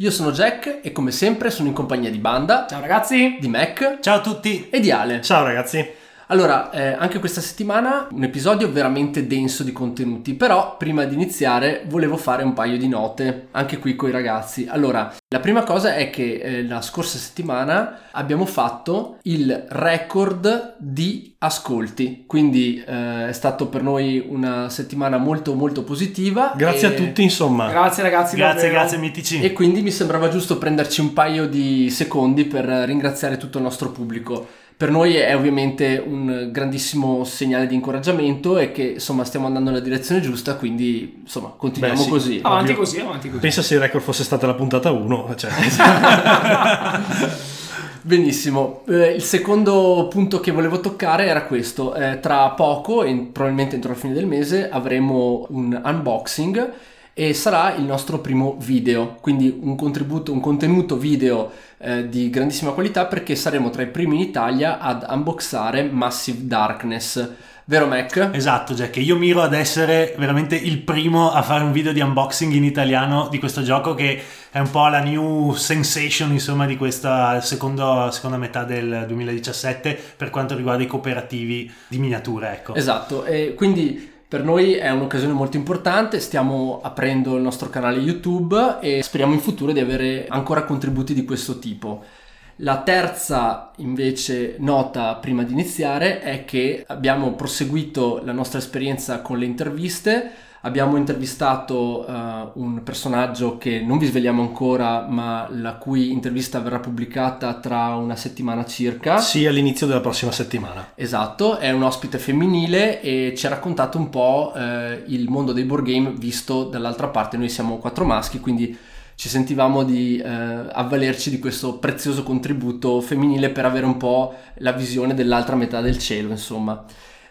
Io sono Jack e come sempre sono in compagnia di Banda, Ciao ragazzi! di Mac Ciao a tutti! e di Ale. Ciao ragazzi! Allora, eh, anche questa settimana un episodio veramente denso di contenuti, però prima di iniziare volevo fare un paio di note, anche qui con i ragazzi. Allora, la prima cosa è che eh, la scorsa settimana abbiamo fatto il record di ascolti, quindi eh, è stato per noi una settimana molto molto positiva. Grazie e- a tutti, insomma. Grazie ragazzi, Grazie, davvero. grazie mitici. E quindi mi sembrava giusto prenderci un paio di secondi per ringraziare tutto il nostro pubblico. Per noi è ovviamente un grandissimo segnale di incoraggiamento e che insomma stiamo andando nella direzione giusta, quindi insomma continuiamo Beh, sì. così. Avanti Ovvio. così, avanti così. Pensa se il record fosse stata la puntata 1. Cioè. Benissimo, Eh, il secondo punto che volevo toccare era questo, Eh, tra poco, e probabilmente entro la fine del mese, avremo un unboxing e sarà il nostro primo video, quindi un contributo, un contenuto video eh, di grandissima qualità perché saremo tra i primi in Italia ad unboxare Massive Darkness, vero Mac? esatto, Jack. Io miro ad essere veramente il primo a fare un video di unboxing in italiano di questo gioco che è un po' la new sensation, insomma, di questa secondo- seconda metà del 2017 per quanto riguarda i cooperativi di miniature, ecco. Esatto, e quindi per noi è un'occasione molto importante, stiamo aprendo il nostro canale YouTube e speriamo in futuro di avere ancora contributi di questo tipo. La terza invece nota prima di iniziare è che abbiamo proseguito la nostra esperienza con le interviste, abbiamo intervistato eh, un personaggio che non vi svegliamo ancora ma la cui intervista verrà pubblicata tra una settimana circa. Sì, all'inizio della prossima settimana. Esatto, è un ospite femminile e ci ha raccontato un po' eh, il mondo dei board game visto dall'altra parte. Noi siamo quattro maschi, quindi ci sentivamo di eh, avvalerci di questo prezioso contributo femminile per avere un po' la visione dell'altra metà del cielo, insomma.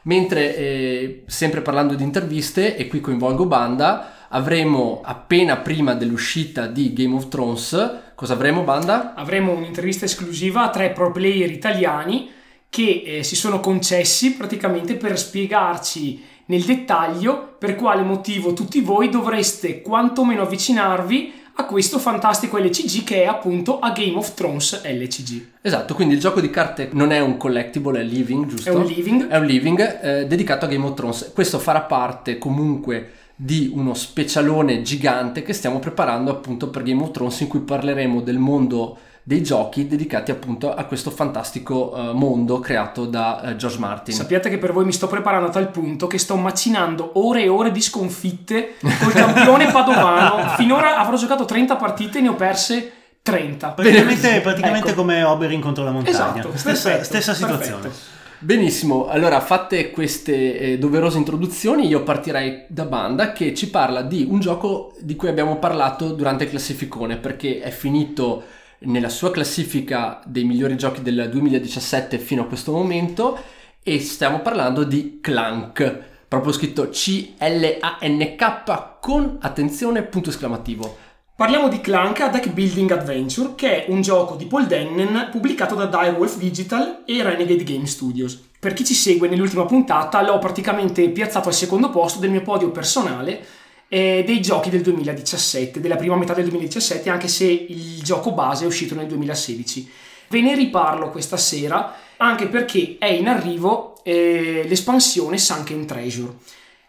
Mentre, eh, sempre parlando di interviste, e qui coinvolgo Banda, avremo appena prima dell'uscita di Game of Thrones, cosa avremo Banda? Avremo un'intervista esclusiva a tre pro player italiani che eh, si sono concessi praticamente per spiegarci nel dettaglio per quale motivo tutti voi dovreste quantomeno avvicinarvi a questo fantastico LCG che è appunto a Game of Thrones LCG. Esatto, quindi il gioco di carte non è un collectible, è living, giusto? È un living. È un living eh, dedicato a Game of Thrones. Questo farà parte comunque di uno specialone gigante che stiamo preparando appunto per Game of Thrones in cui parleremo del mondo dei giochi dedicati appunto a questo fantastico eh, mondo creato da eh, George Martin. Sappiate che per voi mi sto preparando a tal punto che sto macinando ore e ore di sconfitte col campione padovano. Finora avrò giocato 30 partite e ne ho perse 30. Praticamente, praticamente Ecco. come Oberyn contro la montagna. Esatto, stessa, perfetto, stessa situazione. perfetto. Benissimo, allora fatte queste eh, doverose introduzioni io partirei da Banda che ci parla di un gioco di cui abbiamo parlato durante il classificone perché è finito nella sua classifica dei migliori giochi del 2017 fino a questo momento e stiamo parlando di Clank, proprio scritto C-L-A-N-K con attenzione punto esclamativo. Parliamo di Clank a Deck Building Adventure, che è un gioco di Paul Dennen pubblicato da Direwolf Digital e Renegade Game Studios. Per chi ci segue nell'ultima puntata, l'ho praticamente piazzato al secondo posto del mio podio personale eh, dei giochi del 2017, della prima metà del 2017, anche se il gioco base è uscito nel 2016. Ve ne riparlo questa sera, anche perché è in arrivo eh, l'espansione Sunken Treasure.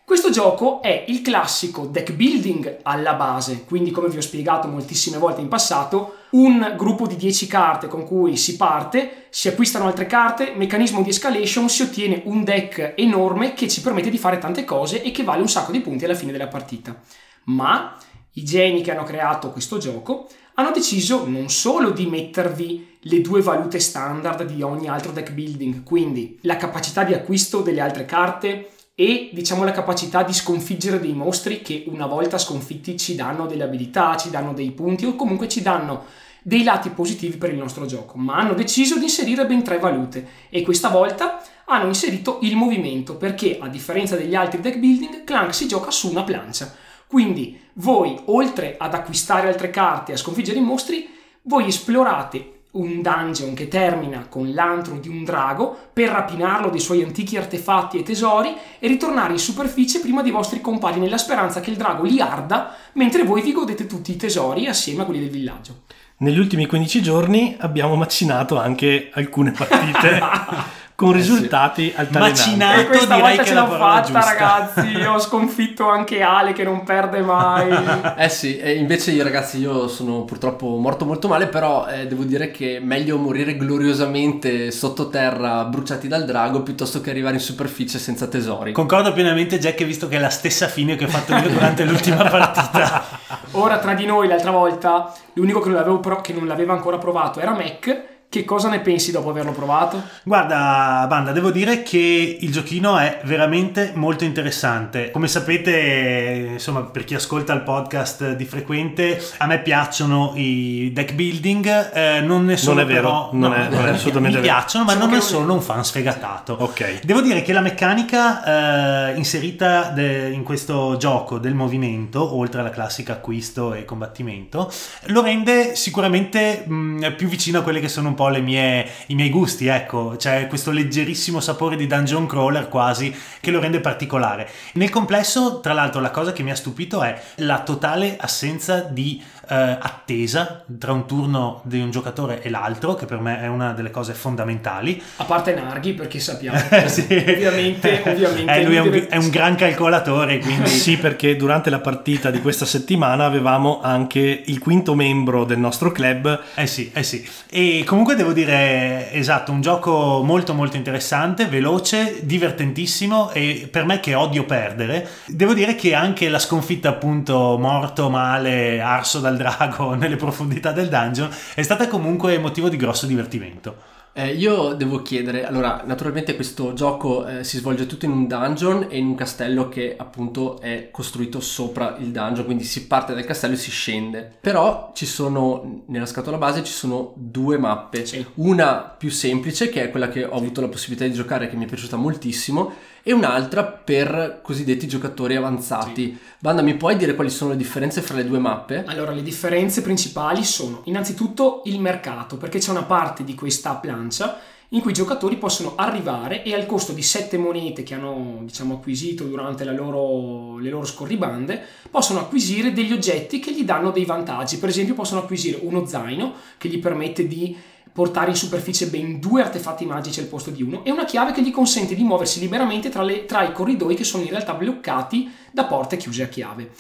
Questo gioco è il classico deck building alla base, quindi come vi ho spiegato moltissime volte in passato, un gruppo di 10 carte con cui si parte, si acquistano altre carte, meccanismo di escalation, si ottiene un deck enorme che ci permette di fare tante cose e che vale un sacco di punti alla fine della partita. Ma i geni che hanno creato questo gioco hanno deciso non solo di mettervi le due valute standard di ogni altro deck building, quindi la capacità di acquisto delle altre carte e diciamo la capacità di sconfiggere dei mostri che una volta sconfitti ci danno delle abilità, ci danno dei punti o comunque ci danno dei lati positivi per il nostro gioco, ma hanno deciso di inserire ben tre valute e questa volta hanno inserito il movimento perché a differenza degli altri deck building Clank si gioca su una plancia. Quindi voi oltre ad acquistare altre carte e a sconfiggere i mostri, voi esplorate un dungeon che termina con l'antro di un drago per rapinarlo dei suoi antichi artefatti e tesori e ritornare in superficie prima dei vostri compagni nella speranza che il drago li arda mentre voi vi godete tutti i tesori assieme a quelli del villaggio. Negli ultimi 15 giorni abbiamo macinato anche alcune partite con risultati altalenanti. Macinato E questa direi volta che ce l'ho fatta, giusta. ragazzi. Ho sconfitto anche Ale che non perde mai. Eh sì, e invece io ragazzi io sono purtroppo morto molto male, però eh, devo dire che meglio morire gloriosamente sottoterra bruciati dal drago piuttosto che arrivare in superficie senza tesori. Concordo pienamente Jack, visto che è la stessa fine che ho fatto io durante l'ultima partita. Ora, tra di noi, l'altra volta, l'unico che non, l'avevo pro- che non l'aveva ancora provato era Mac. Che cosa ne pensi dopo averlo provato? Guarda, Banda, devo dire che il giochino è veramente molto interessante. Come sapete, insomma, per chi ascolta il podcast di frequente, a me piacciono i deck building. eh, non ne sono Non è vero, però- non no, è- non è assolutamente mi vero. piacciono, ma Diciamo non ne sono un fan sfegatato. Ok. Devo dire che la meccanica eh, inserita de- in questo gioco del movimento, oltre alla classica acquisto e combattimento, lo rende sicuramente mh, più vicino a quelli che sono un po' mie- i miei gusti. Ecco, c'è questo leggerissimo sapore di dungeon crawler quasi che lo rende particolare. Nel complesso, tra l'altro, la cosa che mi ha stupito è la totale assenza di eh, attesa tra un turno di un giocatore e l'altro, che per me è una delle cose fondamentali. A parte Narghi, perché sappiamo. Sì. Ovviamente, ovviamente. Eh, lui è un, deve- è un gran calcolatore, quindi Sì, perché durante la partita di questa settimana avevamo anche il quinto membro del nostro club. Eh sì, eh sì. E comunque devo dire, esatto, un gioco molto molto interessante, veloce, divertentissimo e per me che odio perdere, devo dire che anche la sconfitta appunto morto male, arso dal drago nelle profondità del dungeon è stata comunque motivo di grosso divertimento. Eh, io devo chiedere, allora, naturalmente questo gioco eh, si svolge tutto in un dungeon e in un castello che appunto è costruito sopra il dungeon, quindi si parte dal castello e si scende. Però ci sono, nella scatola base ci sono due mappe, Sì. una più semplice che è quella che ho avuto la possibilità di giocare che mi è piaciuta moltissimo e un'altra per cosiddetti giocatori avanzati. Banda, mi puoi dire quali sono le differenze fra le due mappe? Allora, le differenze principali sono innanzitutto il mercato, perché c'è una parte di questa plancia in cui i giocatori possono arrivare e al costo di 7 monete che hanno diciamo, acquisito durante loro- le loro scorribande possono acquisire degli oggetti che gli danno dei vantaggi. Per esempio possono acquisire uno zaino che gli permette di portare in superficie ben due artefatti magici al posto di uno e una chiave che gli consente di muoversi liberamente tra, le- tra i corridoi che sono in realtà bloccati da porte chiuse a chiave.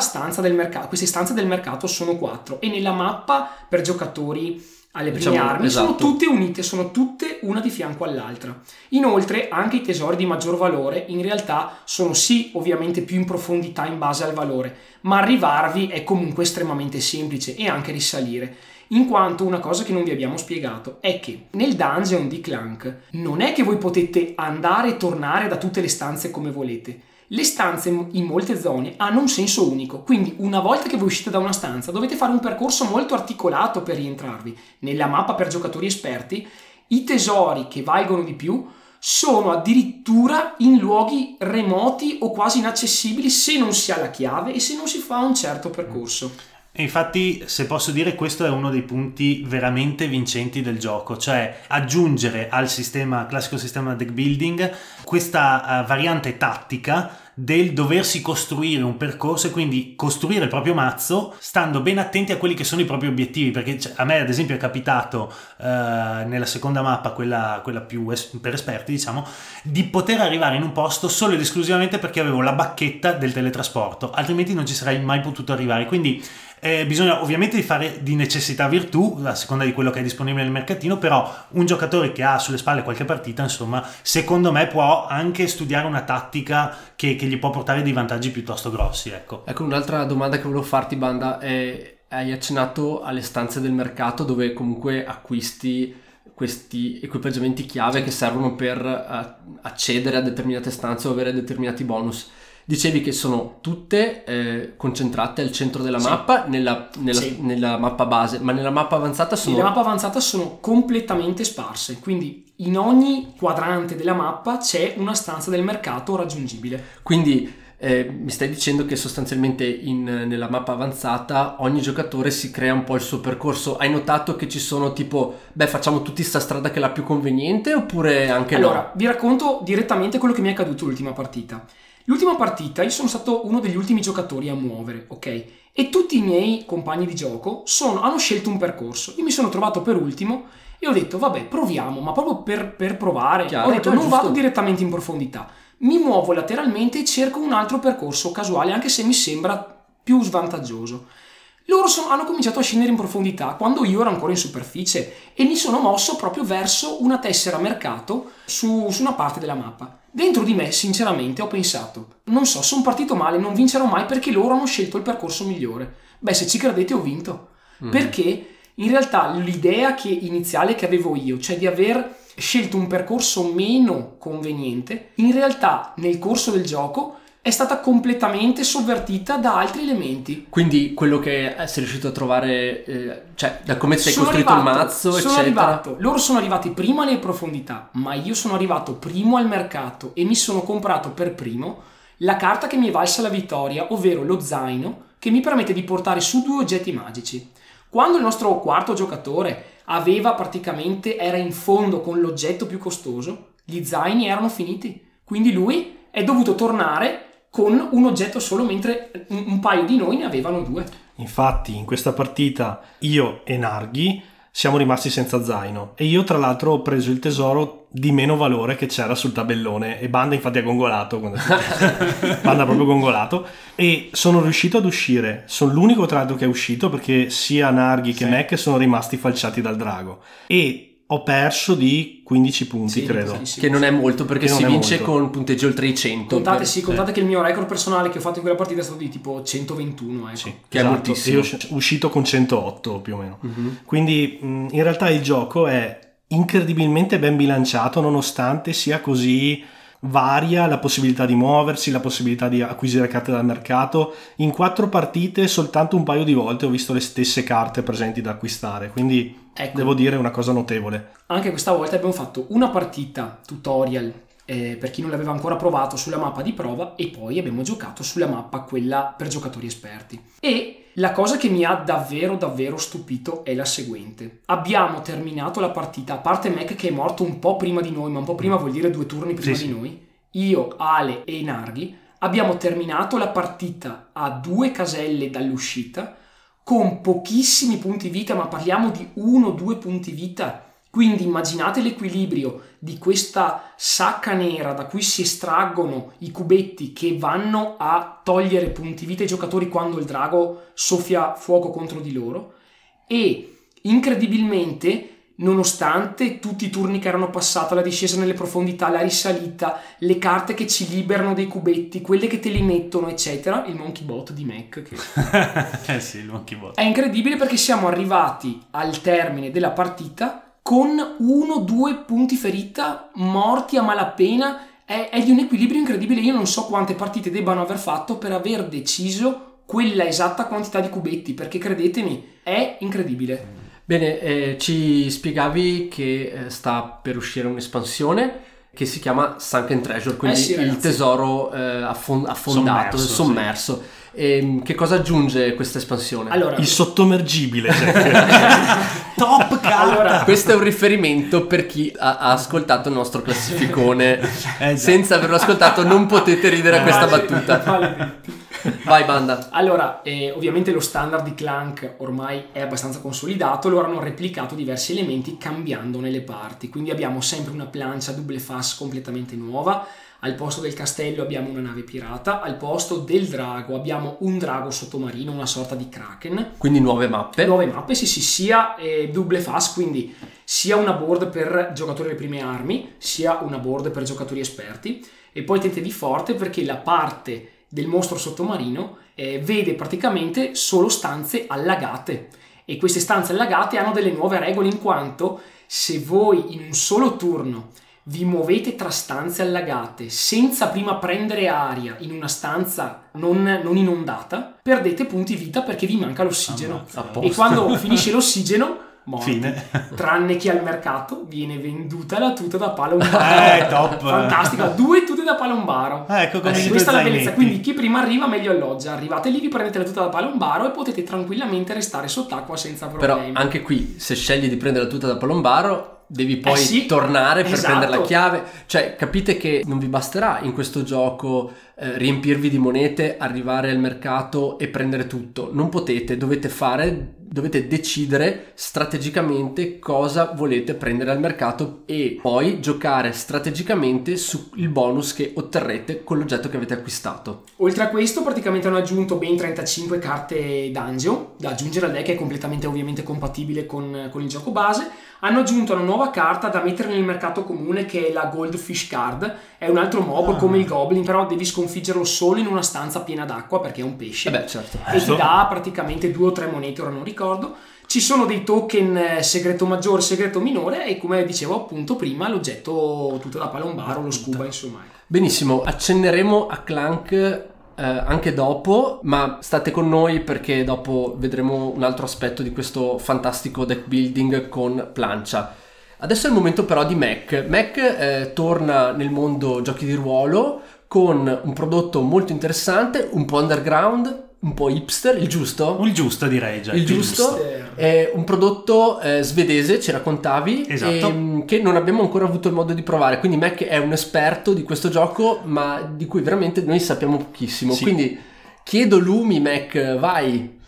Stanza mercato, queste stanze del mercato sono quattro e nella mappa per giocatori alle prime Diciamo, armi sono esatto. tutte unite, sono tutte una di fianco all'altra. Inoltre anche i tesori di maggior valore in realtà sono sì ovviamente più in profondità in base al valore, ma arrivarvi è comunque estremamente semplice e anche risalire. In quanto una cosa che non vi abbiamo spiegato è che nel dungeon di Clank non è che voi potete andare e tornare da tutte le stanze come volete. Le stanze in molte zone hanno un senso unico, quindi una volta che voi uscite da una stanza dovete fare un percorso molto articolato per rientrarvi. Nella mappa per giocatori esperti, i tesori che valgono di più sono addirittura in luoghi remoti o quasi inaccessibili se non si ha la chiave e se non si fa un certo percorso. E infatti, se posso dire, questo è uno dei punti veramente vincenti del gioco, cioè aggiungere al sistema, classico sistema deck building, questa eh, variante tattica del doversi costruire un percorso e quindi costruire il proprio mazzo stando ben attenti a quelli che sono i propri obiettivi perché cioè, a me ad esempio è capitato eh, nella seconda mappa quella, quella più es- per esperti diciamo di poter arrivare in un posto solo ed esclusivamente perché avevo la bacchetta del teletrasporto altrimenti non ci sarei mai potuto arrivare. Quindi eh, bisogna ovviamente fare di necessità virtù a seconda di quello che è disponibile nel mercatino però un giocatore che ha sulle spalle qualche partita insomma secondo me può anche studiare una tattica che, che gli può portare dei vantaggi piuttosto grossi ecco Ecco, un'altra domanda che volevo farti, Banda, è hai accennato alle stanze del mercato dove comunque acquisti questi equipaggiamenti chiave che servono per eh, accedere a determinate stanze o avere determinati bonus. Dicevi che sono tutte eh, concentrate al centro della Sì. mappa, nella, nella- Sì. nella mappa base, ma nella mappa avanzata sono... Nella mappa avanzata sono completamente sparse, quindi in ogni quadrante della mappa c'è una stanza del mercato raggiungibile. Quindi eh, mi stai dicendo che sostanzialmente in- nella mappa avanzata ogni giocatore si crea un po' il suo percorso. Hai notato che ci sono tipo, beh facciamo tutti sta strada che è la più conveniente oppure anche allora, no? vi racconto direttamente quello che mi è accaduto l'ultima partita. L'ultima partita io sono stato uno degli ultimi giocatori a muovere, ok? E tutti i miei compagni di gioco sono- hanno scelto un percorso. Io mi sono trovato per ultimo e ho detto, vabbè, proviamo, ma proprio per, per provare. Chiaro, ho detto, eh, non giusto. vado direttamente in profondità. Mi muovo lateralmente e cerco un altro percorso casuale, anche se mi sembra più svantaggioso. Loro sono- hanno cominciato a scendere in profondità quando io ero ancora in superficie e mi sono mosso proprio verso una tessera mercato su, su una parte della mappa. Dentro di me, sinceramente, ho pensato, non so, sono partito male, non vincerò mai perché loro hanno scelto il percorso migliore. Beh, se ci credete ho vinto. Mm. Perché in realtà l'idea che- iniziale che avevo io, cioè di aver scelto un percorso meno conveniente, in realtà nel corso del gioco è stata completamente sovvertita da altri elementi. Quindi quello che sei riuscito a trovare, eh, cioè da come sei Sono costruito arrivato- il mazzo, sono eccetera. arrivato- loro sono arrivati prima alle profondità, ma io sono arrivato primo al mercato e mi sono comprato per primo la carta che mi è valsa la vittoria, ovvero lo zaino che mi permette di portare su due oggetti magici. Quando il nostro quarto giocatore aveva praticamente era in fondo con l'oggetto più costoso, gli zaini erano finiti. Quindi lui è dovuto tornare con un oggetto solo mentre un, paio di noi ne avevano due. Infatti, in questa partita io e Narghi siamo rimasti senza zaino e io tra l'altro ho preso il tesoro di meno valore che c'era sul tabellone e Banda infatti ha gongolato quando. Banda ha proprio gongolato e sono riuscito ad uscire sono l'unico tra l'altro che è uscito perché sia Narghi che Sì. Mac sono rimasti falciati dal drago e ho perso di 15 punti Sì, credo pochissimo. Che non è molto perché si è vince molto. con punteggio oltre i 100. Contate, per- sì, contate che il mio record personale che ho fatto in quella partita è stato di tipo 121. Ecco. Sì, Che è esatto. moltissimo. Io sono uscito con 108 più o meno Mhm. Quindi in realtà il gioco è incredibilmente ben bilanciato nonostante sia così varia la possibilità di muoversi, la possibilità di acquisire carte dal mercato. In quattro partite soltanto un paio di volte ho visto le stesse carte presenti da acquistare, quindi Ecco, devo dire una cosa notevole. anche questa volta abbiamo fatto una partita tutorial eh, per chi non l'aveva ancora provato sulla mappa di prova e poi abbiamo giocato sulla mappa quella per giocatori esperti. E la cosa che mi ha davvero davvero stupito è la seguente. Abbiamo terminato la partita, a parte Mac che è morto un po' prima di noi, ma un po' prima vuol dire due turni prima Sì, di sì. noi, io, Ale e Narghi abbiamo terminato la partita a due caselle dall'uscita con pochissimi punti vita, ma parliamo di uno o due punti vita. Quindi immaginate l'equilibrio di questa sacca nera da cui si estraggono i cubetti che vanno a togliere punti vita ai giocatori quando il drago soffia fuoco contro di loro e incredibilmente nonostante tutti i turni che erano passati, la discesa nelle profondità, la risalita, le carte che ci liberano dei cubetti, quelle che te li mettono, eccetera, il Monkey Bot di Mac che eh sì, il monkey bot. è incredibile perché siamo arrivati al termine della partita con uno o due punti ferita morti a malapena. È, è di un equilibrio incredibile. Io non so quante partite debbano aver fatto per aver deciso quella esatta quantità di cubetti. Perché credetemi, è incredibile. Bene, eh, ci spiegavi che eh, sta per uscire un'espansione che si chiama Sunken Treasure, quindi Eh sì, il tesoro eh, affon- affondato, Sommerso, sommerso. E, che cosa aggiunge questa espansione? Allora, Il sottomergibile. cioè, Top carta! Allora- Questo è un riferimento per chi ha, ha ascoltato il nostro classificone. Eh già. Senza averlo ascoltato non potete ridere a questa battuta. Vai banda. Allora, eh, ovviamente lo standard di Clank ormai è abbastanza consolidato, loro hanno replicato diversi elementi cambiandone le parti, quindi abbiamo sempre una plancia double face completamente nuova, al posto del castello abbiamo una nave pirata, al posto del drago abbiamo un drago sottomarino, una sorta di kraken, Quindi nuove mappe. nuove mappe, sì sì, sia eh, double face, quindi sia una board per giocatori delle prime armi, sia una board per giocatori esperti, e poi tentevi forte perché la parte del mostro sottomarino eh, vede praticamente solo stanze allagate. E queste stanze allagate hanno delle nuove regole in quanto se voi in un solo turno vi muovete tra stanze allagate senza prima prendere aria in una stanza non, non inondata, perdete punti vita perché vi manca l'ossigeno. Ammazza, e quando finisce l'ossigeno, morti. Fine. Tranne che al mercato viene venduta la tuta da palombaro. Eh, top. Fantastica, due tute da palombaro. Ecco come Eh, questa è la bellezza. Quindi chi prima arriva meglio alloggia. Arrivate lì, vi prendete la tuta da palombaro e potete tranquillamente restare sott'acqua senza Però problemi. anche qui, se scegli di prendere la tuta da Palombaro, devi poi Eh sì, tornare per esatto. prendere la chiave. Cioè, capite che non vi basterà in questo gioco eh, riempirvi di monete, arrivare al mercato e prendere tutto. Non potete, dovete fare, dovete decidere strategicamente cosa volete prendere al mercato e poi giocare strategicamente sul bonus che otterrete con l'oggetto che avete acquistato. Oltre a questo, praticamente hanno aggiunto ben 35 carte dungeon da aggiungere al deck, è completamente ovviamente compatibile con, con il gioco base. Hanno aggiunto una nuova carta da mettere nel mercato comune che è la Goldfish Card. È un altro mob Ah. come il Goblin, però devi sconfiggerlo solo in una stanza piena d'acqua perché è un pesce. E beh, certo. e ti dà praticamente due o tre monete, ora non ricordo. Ci sono dei token eh, segreto maggiore, segreto minore e come dicevo appunto prima l'oggetto tutto da palombaro, lo scuba insomma. ecco. Benissimo, accenneremo a Clank eh, anche dopo, ma state con noi perché dopo vedremo un altro aspetto di questo fantastico deck building con plancia. Adesso è il momento però di Mac. Mac eh, torna nel mondo giochi di ruolo con un prodotto molto interessante, un po' underground, un po' hipster, il giusto? Il giusto direi già. Il giusto? È un prodotto eh, svedese, ci raccontavi, Esatto. ehm, che non abbiamo ancora avuto il modo di provare. Quindi Mac è un esperto di questo gioco, ma di cui veramente noi sappiamo pochissimo. Sì. Quindi chiedo lumi, Mac, vai.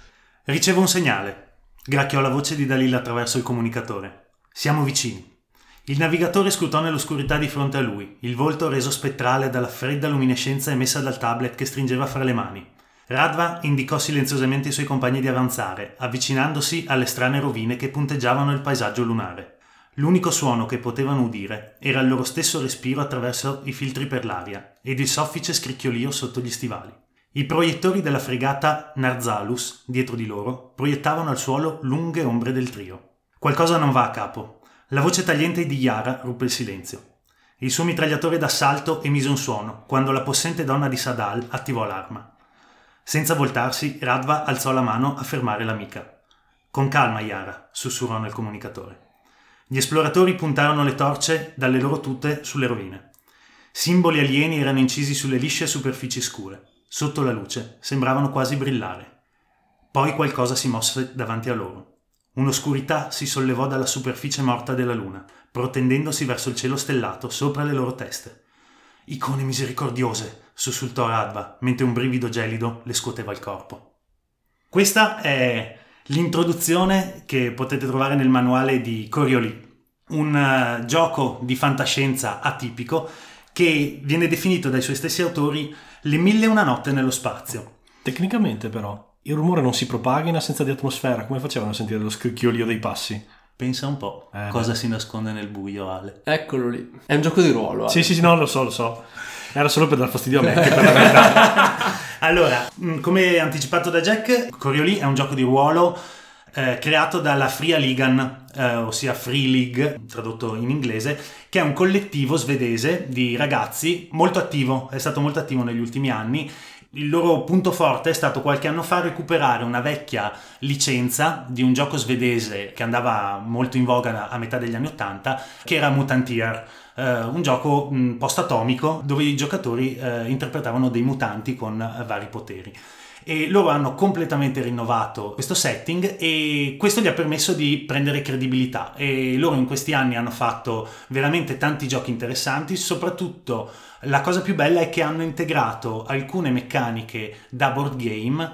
Ricevo un segnale. Gracchiò la voce di Dalila attraverso il comunicatore. Siamo vicini. Il navigatore scrutò nell'oscurità di fronte a lui, il volto reso spettrale dalla fredda luminescenza emessa dal tablet che stringeva fra le mani. Radva indicò silenziosamente ai suoi compagni di avanzare, avvicinandosi alle strane rovine che punteggiavano il paesaggio lunare. L'unico suono che potevano udire era il loro stesso respiro attraverso i filtri per l'aria ed il soffice scricchiolio sotto gli stivali. I proiettori della fregata Narzalus, dietro di loro, proiettavano al suolo lunghe ombre del trio. Qualcosa non va a capo. La voce tagliente di Yara ruppe il silenzio. Il suo mitragliatore d'assalto emise un suono quando la possente donna di Sadal attivò l'arma. Senza voltarsi, Radva alzò la mano a fermare l'amica. Con calma, Yara, sussurrò nel comunicatore. Gli esploratori puntarono le torce dalle loro tute sulle rovine. Simboli alieni erano incisi sulle lisce superfici scure. Sotto la luce sembravano quasi brillare. Poi qualcosa si mosse davanti a loro. Un'oscurità si sollevò dalla superficie morta della luna, protendendosi verso il cielo stellato sopra le loro teste. Icone misericordiose, sussultò Radva, mentre un brivido gelido le scuoteva il corpo. Questa è l'introduzione che potete trovare nel manuale di Corioli, un eh, gioco di fantascienza atipico che viene definito dai suoi stessi autori le mille e una notte nello spazio. Tecnicamente però, il rumore non si propaga in assenza di atmosfera, come facevano a sentire lo scricchiolio dei passi? Pensa un po' Eh, cosa beh. si nasconde nel buio, Ale. Eccolo lì. È un gioco di ruolo. eh. Sì, sì, sì, no, lo so, lo so. Era solo per dar fastidio a me, che per la verità. Allora, mh, come anticipato da Jack, Corioli è un gioco di ruolo eh, creato dalla Fria Ligan, eh, ossia Free League, tradotto in inglese, che è un collettivo svedese di ragazzi molto attivo, è stato molto attivo negli ultimi anni. Il loro punto forte è stato qualche anno fa recuperare una vecchia licenza di un gioco svedese che andava molto in voga a metà degli anni Ottanta, che era Mutantier, eh, un gioco mh, post-atomico dove i giocatori eh, interpretavano dei mutanti con eh, vari poteri. E loro hanno completamente rinnovato questo setting e questo gli ha permesso di prendere credibilità e loro in questi anni hanno fatto veramente tanti giochi interessanti, soprattutto la cosa più bella è che hanno integrato alcune meccaniche da board game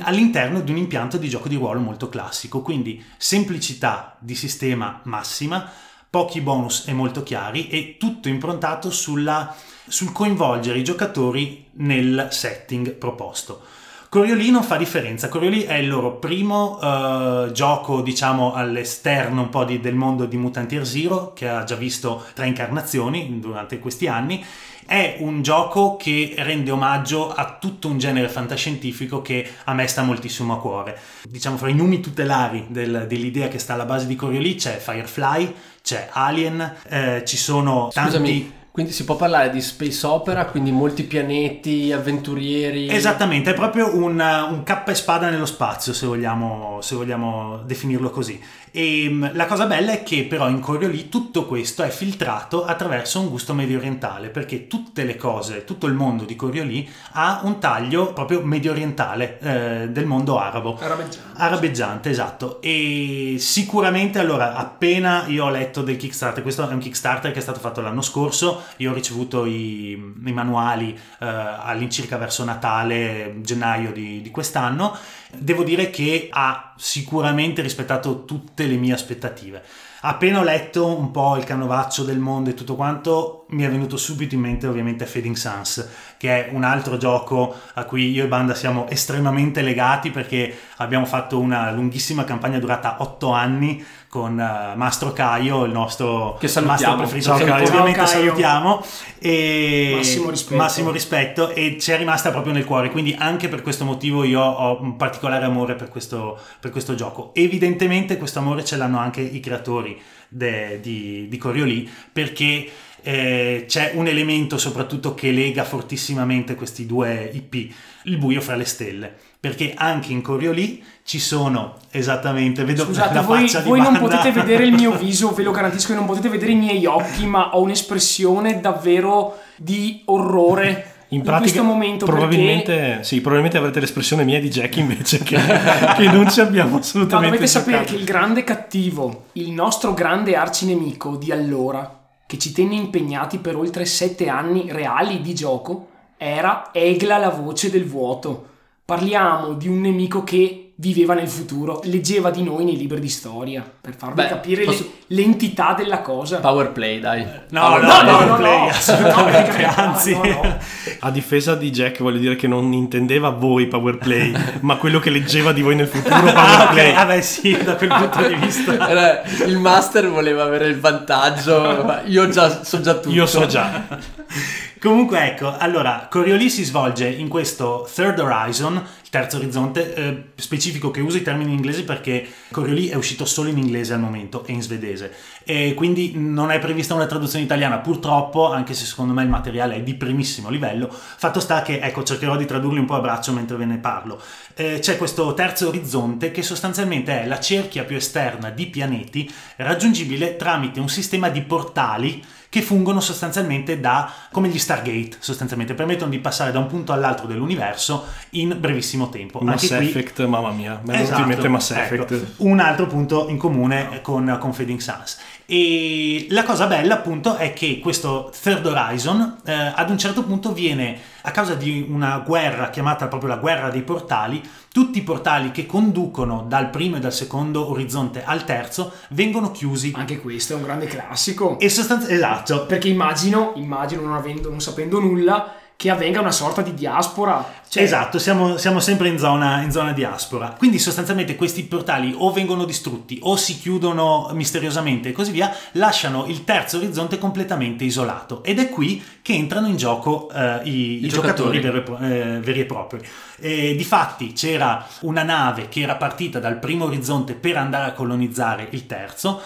all'interno di un impianto di gioco di ruolo molto classico, quindi semplicità di sistema massima, pochi bonus e molto chiari e tutto improntato sulla, sul coinvolgere i giocatori nel setting proposto. Coriolì non fa differenza, Coriolì è il loro primo uh, gioco, diciamo, all'esterno un po' di, del mondo di Mutant Year Zero, che ha già visto tre incarnazioni durante questi anni. È un gioco che rende omaggio a tutto un genere fantascientifico che a me sta moltissimo a cuore. Diciamo, fra i numi tutelari del, dell'idea che sta alla base di Coriolì c'è Firefly, c'è Alien, eh, ci sono tanti... Scusami quindi si può parlare di space opera, quindi molti pianeti, avventurieri. Esattamente, è proprio un, un cappa e spada nello spazio, se vogliamo, se vogliamo definirlo così. E ehm, la cosa bella è che però in Coriolì tutto questo è filtrato attraverso un gusto medio orientale, perché tutte le cose, tutto il mondo di Coriolì ha un taglio proprio medio orientale eh, del mondo arabo. Arabeggiante. Arabeggiante, esatto. E sicuramente allora, appena io ho letto del Kickstarter, questo è un Kickstarter che è stato fatto l'anno scorso, io ho ricevuto i, i manuali eh, all'incirca verso Natale, gennaio di, di quest'anno, devo dire che ha sicuramente rispettato tutte le mie aspettative. Appena ho letto un po' il canovaccio del mondo e tutto quanto, mi è venuto subito in mente ovviamente Fading Suns, che è un altro gioco a cui io e Banda siamo estremamente legati perché abbiamo fatto una lunghissima campagna durata otto anni con uh, Mastro Caio, il nostro che salutiamo. Mastro preferito. Ciao, Caio. Ovviamente Caio. salutiamo. E massimo rispetto. massimo rispetto e ci è rimasta proprio nel cuore, quindi anche per questo motivo io ho un particolare amore per questo, per questo gioco. Evidentemente questo amore ce l'hanno anche i creatori de, di, di Coriolì perché eh, c'è un elemento soprattutto che lega fortissimamente questi due IP, il buio fra le stelle perché anche in Coriolì ci sono esattamente vedo Scusate, la voi, faccia voi non potete vedere il mio viso, ve lo garantisco che non potete vedere i miei occhi, ma ho un'espressione davvero di orrore in, in questo momento probabilmente, perché... sì, probabilmente avrete l'espressione mia di Jack invece che, che non ci abbiamo assolutamente no, dovete giocato. sapere che il grande cattivo il nostro grande arcinemico di allora che ci tenne impegnati per oltre sette anni reali di gioco era Egla la voce del vuoto parliamo di un nemico che viveva nel futuro, leggeva di noi nei libri di storia, per farvi Beh, capire posso... le, l'entità della cosa. Power play, dai. No, Power no, play. no, no, no, play, no. assolutamente, anzi. no, no. A difesa di Jack voglio dire che non intendeva voi Power Play, ma quello che leggeva di voi nel futuro Power Ah, Play. ah beh sì, da quel punto di vista. Era- il master voleva avere il vantaggio, ma io già so già tutto. Io so già. Comunque ecco, allora, Coriolì si svolge in questo Third Horizon, il terzo orizzonte, eh, specifico che usa i termini inglesi perché Coriolì è uscito solo in inglese al momento e in svedese e quindi non è prevista una traduzione italiana purtroppo, anche se secondo me il materiale è di primissimo livello. Fatto sta che, ecco, cercherò di tradurli un po' a braccio mentre ve ne parlo. Eh, c'è questo terzo orizzonte che sostanzialmente è la cerchia più esterna di pianeti raggiungibile tramite un sistema di portali che fungono sostanzialmente da come gli Stargate, sostanzialmente permettono di passare da un punto all'altro dell'universo in brevissimo tempo. Mass Anche qui- Effect, mamma mia, mi è venuto Esatto, in mente Mass ecco, Effect. un altro punto in comune con, con Fading Suns. E la cosa bella appunto è che questo Third Horizon eh, ad un certo punto viene, a causa di una guerra chiamata proprio la guerra dei portali, tutti i portali che conducono dal primo e dal secondo orizzonte al terzo vengono chiusi. Anche questo è un grande classico. E sostanzialmente, esatto, Perché immagino, immagino non, avendo, non sapendo nulla, che avvenga una sorta di diaspora. Cioè, esatto, siamo, siamo sempre in zona, in zona diaspora. Quindi sostanzialmente questi portali o vengono distrutti o si chiudono misteriosamente e così via, lasciano il terzo orizzonte completamente isolato. Ed è qui che entrano in gioco eh, i, i giocatori. giocatori, veri, e eh, veri e propri. E difatti c'era una nave che era partita dal primo orizzonte per andare a colonizzare il terzo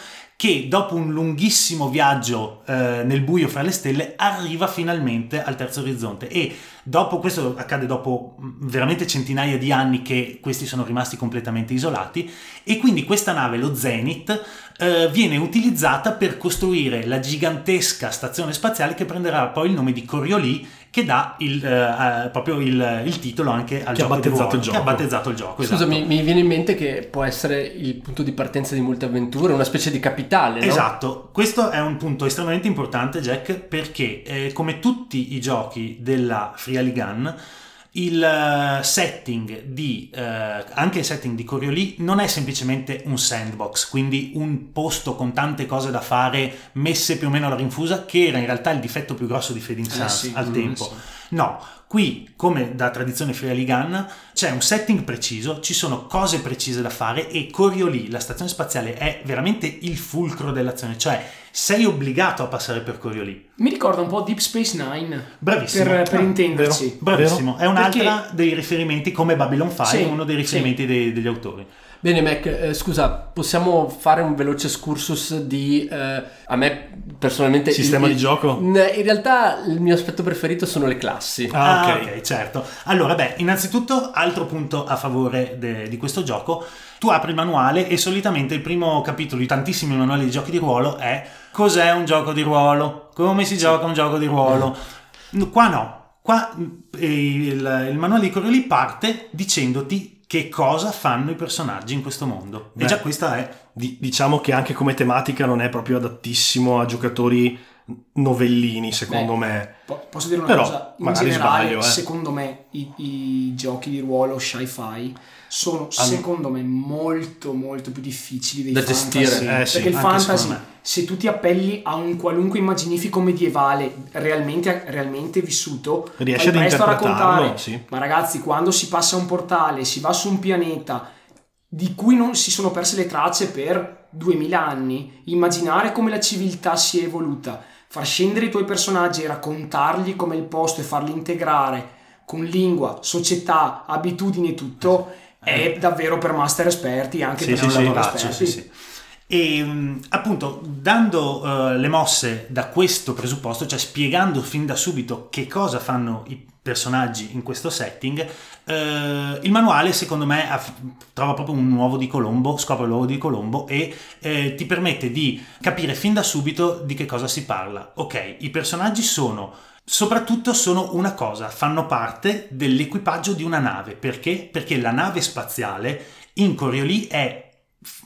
che dopo un lunghissimo viaggio eh, nel buio fra le stelle arriva finalmente al terzo orizzonte. E dopo questo accade dopo mh, veramente centinaia di anni che questi sono rimasti completamente isolati. E quindi questa nave lo Zenith eh, viene utilizzata per costruire la gigantesca stazione spaziale che prenderà poi il nome di Coriolì che dà il, eh, eh, proprio il, il titolo anche al Che ha gioco di battezzato ruolo, il che gioco. ha battezzato il gioco Scusa, esatto. mi, mi viene in mente che può essere il punto di partenza di molte avventure, una specie di capitale, no? Esatto, questo è un punto estremamente importante Jack perché eh, come tutti i giochi della Free Gun il eh, setting di eh, anche il setting di Coriolì non è semplicemente un sandbox, quindi un posto con tante cose da fare messe più o meno alla rinfusa, che era in realtà il difetto più grosso di Fading Eh Suns sì, al mm, tempo. sì. No, qui, come da tradizione Ferialigan, c'è un setting preciso, ci sono cose precise da fare e Coriolì, la stazione spaziale, è veramente il fulcro dell'azione, cioè sei obbligato a passare per Coriolì. Mi ricorda un po' Deep Space Nine. Bravissimo. Per, per Ah, intenderci. vero. Bravissimo, è un'altra Perché- dei riferimenti come Babylon 5, Sì, uno dei riferimenti dei- degli autori. Bene Mac, eh, scusa, possiamo fare un veloce excursus di... eh, a me personalmente... Sistema il- di gioco? In realtà il mio aspetto preferito sono le classi. Ah, Ah, ok. ok, certo. Allora, beh, innanzitutto, altro punto a favore de- di questo gioco, tu apri il manuale e solitamente il primo capitolo di tantissimi manuali di giochi di ruolo è cos'è un gioco di ruolo, come si gioca un gioco di ruolo. Qua no, qua mm, il, il manuale di Coriolì parte dicendoti che cosa fanno i personaggi in questo mondo. Beh. E già questa è... Di- diciamo che anche come tematica non è proprio adattissimo a giocatori novellini, secondo Beh, me. Po- Posso dire una Però, cosa? In magari generale, sbaglio, eh. secondo me, i, i giochi di ruolo sci-fi sono, secondo me, molto, molto più difficili Da fantasy. gestire. Eh, sì, Perché il fantasy, se tu ti appelli a un qualunque immaginifico medievale realmente, realmente vissuto, Riesci ad interpretarlo, sì. Ma ragazzi, quando si passa un portale, si va su un pianeta di cui non si sono perse le tracce per 2000 anni, immaginare come la civiltà si è evoluta, far scendere i tuoi personaggi e raccontargli come il posto e farli integrare con lingua, società, abitudini e tutto, è davvero per master esperti, anche Sì, per sì, non sì, esperti. sì, sì. E mh, appunto dando eh, le mosse da questo presupposto, cioè spiegando fin da subito che cosa fanno i personaggi in questo setting, eh, il manuale secondo me ha- trova proprio un uovo di Colombo, scopre l'uovo di Colombo e eh, ti permette di capire fin da subito di che cosa si parla. Ok, i personaggi sono Soprattutto sono una cosa, fanno parte dell'equipaggio di una nave. Perché? Perché la nave spaziale in Coriolì è,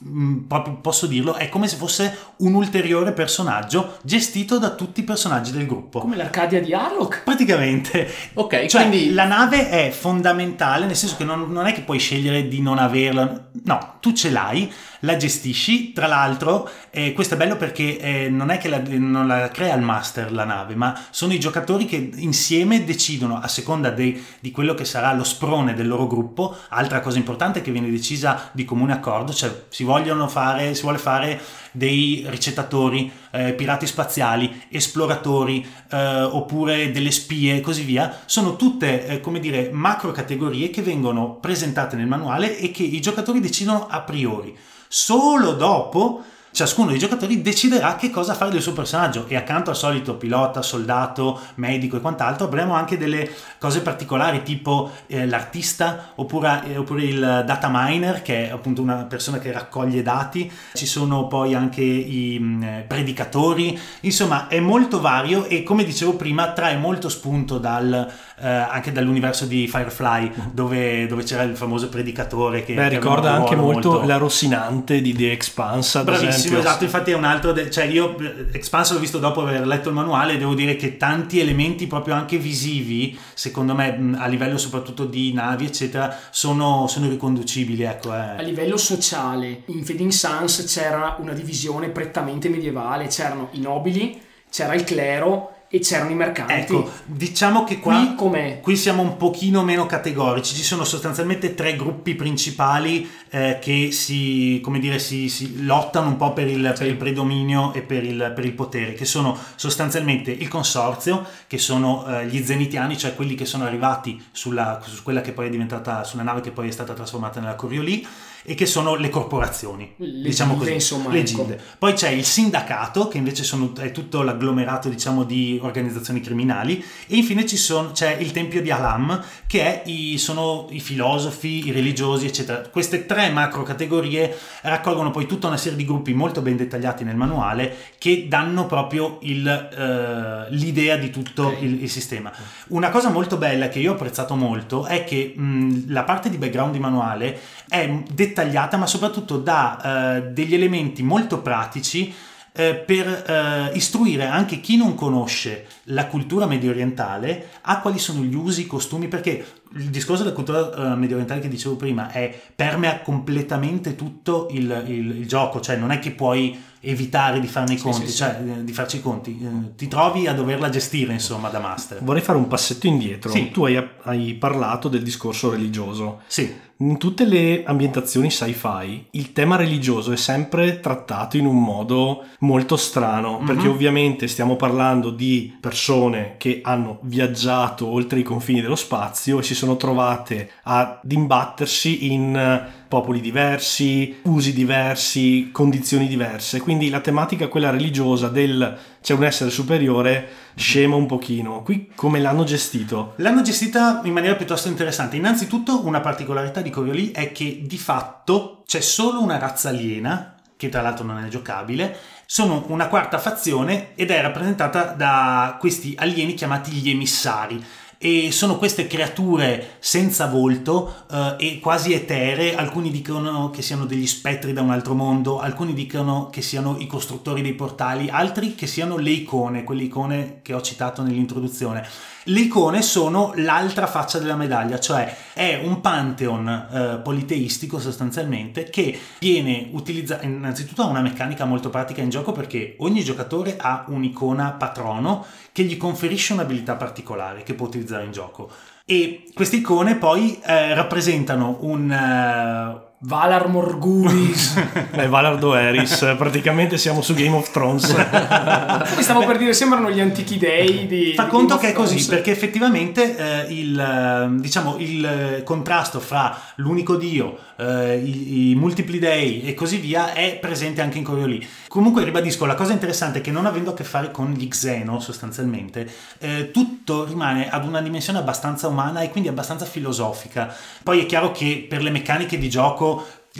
mm, proprio posso dirlo, è come se fosse un ulteriore personaggio gestito da tutti i personaggi del gruppo. Come l'Arcadia di Harlock. Praticamente, Ok, cioè quindi... la nave è fondamentale, nel senso che non, non è che puoi scegliere di non averla, no, tu ce l'hai, la gestisci, tra l'altro eh, questo è bello perché eh, non è che la, non la crea il master la nave, ma sono i giocatori che insieme decidono a seconda dei- di quello che sarà lo sprone del loro gruppo, altra cosa importante che viene decisa di comune accordo, cioè si vogliono fare, si vuole fare dei ricettatori, eh, pirati spaziali, esploratori eh, oppure delle spie e così via, sono tutte eh, come dire macro categorie che vengono presentate nel manuale e che i giocatori decidono a priori. Solo dopo ciascuno dei giocatori deciderà che cosa fare del suo personaggio. E accanto al solito pilota, soldato, medico e quant'altro avremo anche delle cose particolari tipo eh, l'artista oppure, eh, oppure il data miner che è appunto una persona che raccoglie dati, ci sono poi anche i mh, eh, predicatori, insomma è molto vario e come dicevo prima trae molto spunto dal, eh, anche dall'universo di Firefly dove, dove c'era il famoso predicatore che, Beh, che ricorda anche ruolo molto, la Rossinante di The Expanse, ad Bravissimo, esempio. esatto, infatti è un altro, de- cioè io eh, Expanse l'ho visto dopo aver letto il manuale e devo dire che tanti elementi proprio anche visivi, secondo me a livello soprattutto di navi eccetera, sono, sono riconducibili, ecco. A Eh. livello sociale, in Fading Suns c'era una divisione prettamente medievale, c'erano i nobili, c'era il clero e c'erano i mercanti. Ecco, diciamo che Qui qua... com'è? Qui siamo un pochino meno categorici, ci sono sostanzialmente tre gruppi principali eh, che si, come dire, si, si lottano un po' per il, per il predominio e per il, per il potere, che sono sostanzialmente il consorzio, che sono eh, gli zenitiani, cioè quelli che sono arrivati sulla, su quella che poi è diventata, sulla nave che poi è stata trasformata nella Coriolì, e che sono le corporazioni, Le diciamo gilde, così, insomma, le ecco. gilde. Poi c'è il sindacato, che invece sono- è tutto l'agglomerato diciamo, di organizzazioni criminali, e infine ci sono- c'è il tempio di Alam, che è i, sono i filosofi, i religiosi, eccetera. Queste tre macro categorie raccolgono poi tutta una serie di gruppi molto ben dettagliati nel manuale che danno proprio il, eh, l'idea di tutto Ok. il, il sistema. Una cosa molto bella che io ho apprezzato molto è che mh, la parte di background di manuale è dettagliata, ma soprattutto dà eh, degli elementi molto pratici eh, per eh, istruire anche chi non conosce la cultura medio orientale a quali sono gli usi, i costumi, perché il discorso della cultura eh, medio orientale che dicevo prima è permea completamente tutto il, il- il gioco, cioè non è che puoi evitare di farne i conti, sì, sì. cioè eh, di farci i conti, Eh, ti trovi a doverla gestire insomma da master. Vorrei fare un passetto indietro. Sì. Tu hai, hai parlato del discorso religioso. Sì, In tutte le ambientazioni sci-fi il tema religioso è sempre trattato in un modo molto strano, perché ovviamente stiamo parlando di persone che hanno viaggiato oltre i confini dello spazio e si sono trovate ad imbattersi in popoli diversi, usi diversi, condizioni diverse. Quindi la tematica quella religiosa del c'è un essere superiore scema un pochino. Qui come l'hanno gestito? L'hanno gestita in maniera piuttosto interessante. Innanzitutto una particolarità di Coriolì è che di fatto c'è solo una razza aliena, che tra l'altro non è giocabile, sono una quarta fazione ed è rappresentata da questi alieni chiamati gli emissari. E sono queste creature senza volto eh, e quasi eteree, alcuni dicono che siano degli spettri da un altro mondo, alcuni dicono che siano i costruttori dei portali, altri che siano le icone, quelle icone che ho citato nell'introduzione. Le icone sono l'altra faccia della medaglia, cioè è un pantheon eh, politeistico sostanzialmente che viene utilizzato, innanzitutto ha una meccanica molto pratica in gioco perché ogni giocatore ha un'icona patrono che gli conferisce un'abilità particolare che può utilizzare in gioco. E queste icone poi eh, rappresentano un... eh, Valar Morgulis. È Valardo Eris, praticamente siamo su Game of Thrones. Come stavo per dire, sembrano gli antichi dei di Fa conto Game che è così, perché effettivamente eh, il, eh, diciamo, il eh, contrasto fra l'unico dio, eh, i, i multipli dei e così via è presente anche in Coriolì. Comunque ribadisco, la cosa interessante è che non avendo a che fare con gli Xeno sostanzialmente, eh, tutto rimane ad una dimensione abbastanza umana e quindi abbastanza filosofica. Poi è chiaro che per le meccaniche di gioco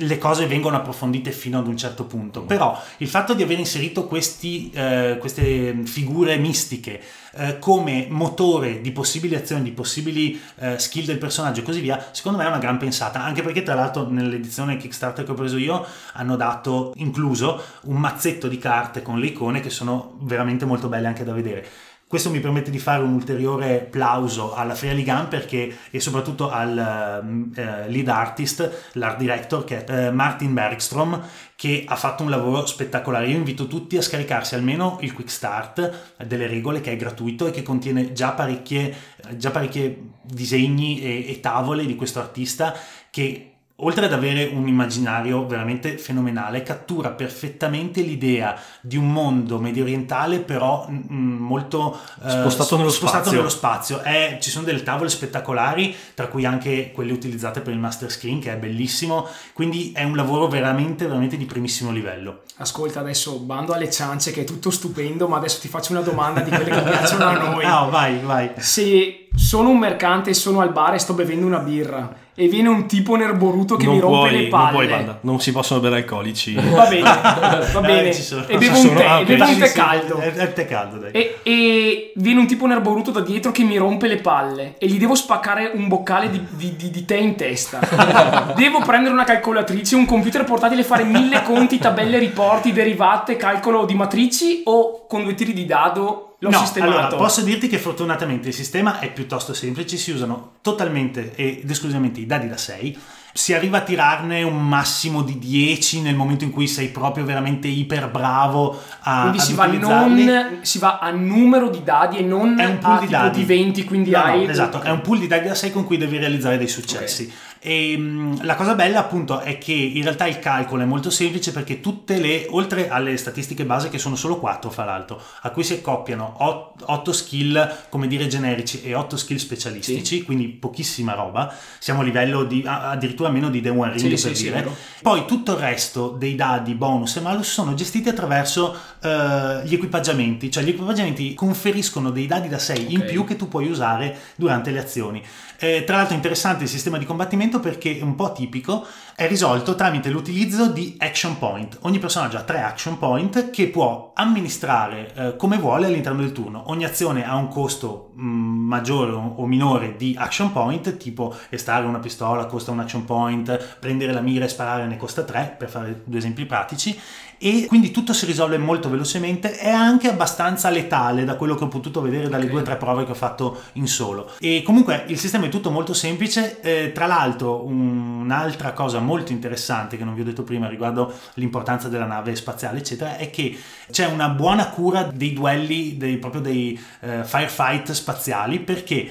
le cose vengono approfondite fino ad un certo punto. Però il fatto di aver inserito questi, eh, queste figure mistiche eh, come motore di possibili azioni, di possibili eh, skill del personaggio e così via, secondo me è una gran pensata. Anche perché, tra l'altro, nell'edizione Kickstarter che ho preso io hanno dato incluso un mazzetto di carte con le icone che sono veramente molto belle anche da vedere. Questo mi permette di fare un ulteriore plauso alla Freya Ligan perché, e soprattutto al ehm, eh, lead artist, l'art director che è eh, Martin Bergstrom, che ha fatto un lavoro spettacolare. Io invito tutti a scaricarsi almeno il quick start delle regole che è gratuito e che contiene già parecchie, già parecchie disegni e, e tavole di questo artista che oltre ad avere un immaginario veramente fenomenale, cattura perfettamente l'idea di un mondo medio orientale, però mm, molto eh, Spostato nello spostato spazio. nello spazio. È- ci sono delle tavole spettacolari, tra cui anche quelle utilizzate per il master screen, che è bellissimo. Quindi è un lavoro veramente, veramente di primissimo livello. Ascolta, adesso bando alle ciance che è tutto stupendo, ma adesso ti faccio una domanda di quelle che piacciono a noi. Ah, vai, vai. Se sono un mercante e sono al bar e sto bevendo una birra e viene un tipo nerboruto che non mi rompe puoi, le non palle. puoi, guarda, non si possono bere alcolici. Va bene, va bene. Eh, e bevo un tè, ah, bevo un tè caldo. È, è tè caldo, dai. E, e viene un tipo nerboruto da dietro che mi rompe le palle e gli devo spaccare un boccale di, di- di- di tè in testa. devo prendere una calcolatrice, un computer portatile fare mille conti, tabelle, riporti, derivate, calcolo di matrici o con due tiri di dado l'ho no, sistemato? allora posso dirti che fortunatamente il sistema è piuttosto semplice, si usano totalmente ed esclusivamente i dadi da 6. Si arriva a tirarne un massimo di 10 nel momento in cui sei proprio veramente iper bravo a Quindi si va, non, si va a numero di dadi e non È un pool a di dadi. di 20, quindi No, no, hai... esatto, è un pool di dadi da 6 con cui devi realizzare dei successi. E mh, la cosa bella appunto è che in realtà il calcolo è molto semplice perché tutte le, oltre alle statistiche base che sono solo 4 fra l'altro, a cui si accoppiano 8 skill come dire generici e 8 skill specialistici, quindi pochissima roba, siamo a livello di a- addirittura meno di The One Ring Sì, per sì, sì, dire. Poi tutto il resto dei dadi bonus e malus sono gestiti attraverso eh, gli equipaggiamenti, cioè gli equipaggiamenti conferiscono dei dadi da 6 in Ok. più che tu puoi usare durante le azioni. Eh, tra l'altro interessante il sistema di combattimento divertimento perché è un po' tipico, è risolto tramite l'utilizzo di action point. Ogni personaggio ha tre action point che può amministrare eh, come vuole all'interno del turno. Ogni azione ha un costo mh, maggiore o minore di action point, tipo estrarre una pistola costa un action point, prendere la mira e sparare ne costa tre, per fare due esempi pratici e quindi tutto si risolve molto velocemente è anche abbastanza letale da quello che ho potuto vedere dalle okay. due o tre prove che ho fatto in solo e comunque il sistema è tutto molto semplice eh, tra l'altro un'altra cosa molto interessante che non vi ho detto prima riguardo l'importanza della nave spaziale eccetera è che c'è una buona cura dei duelli dei, proprio dei eh, firefight spaziali perché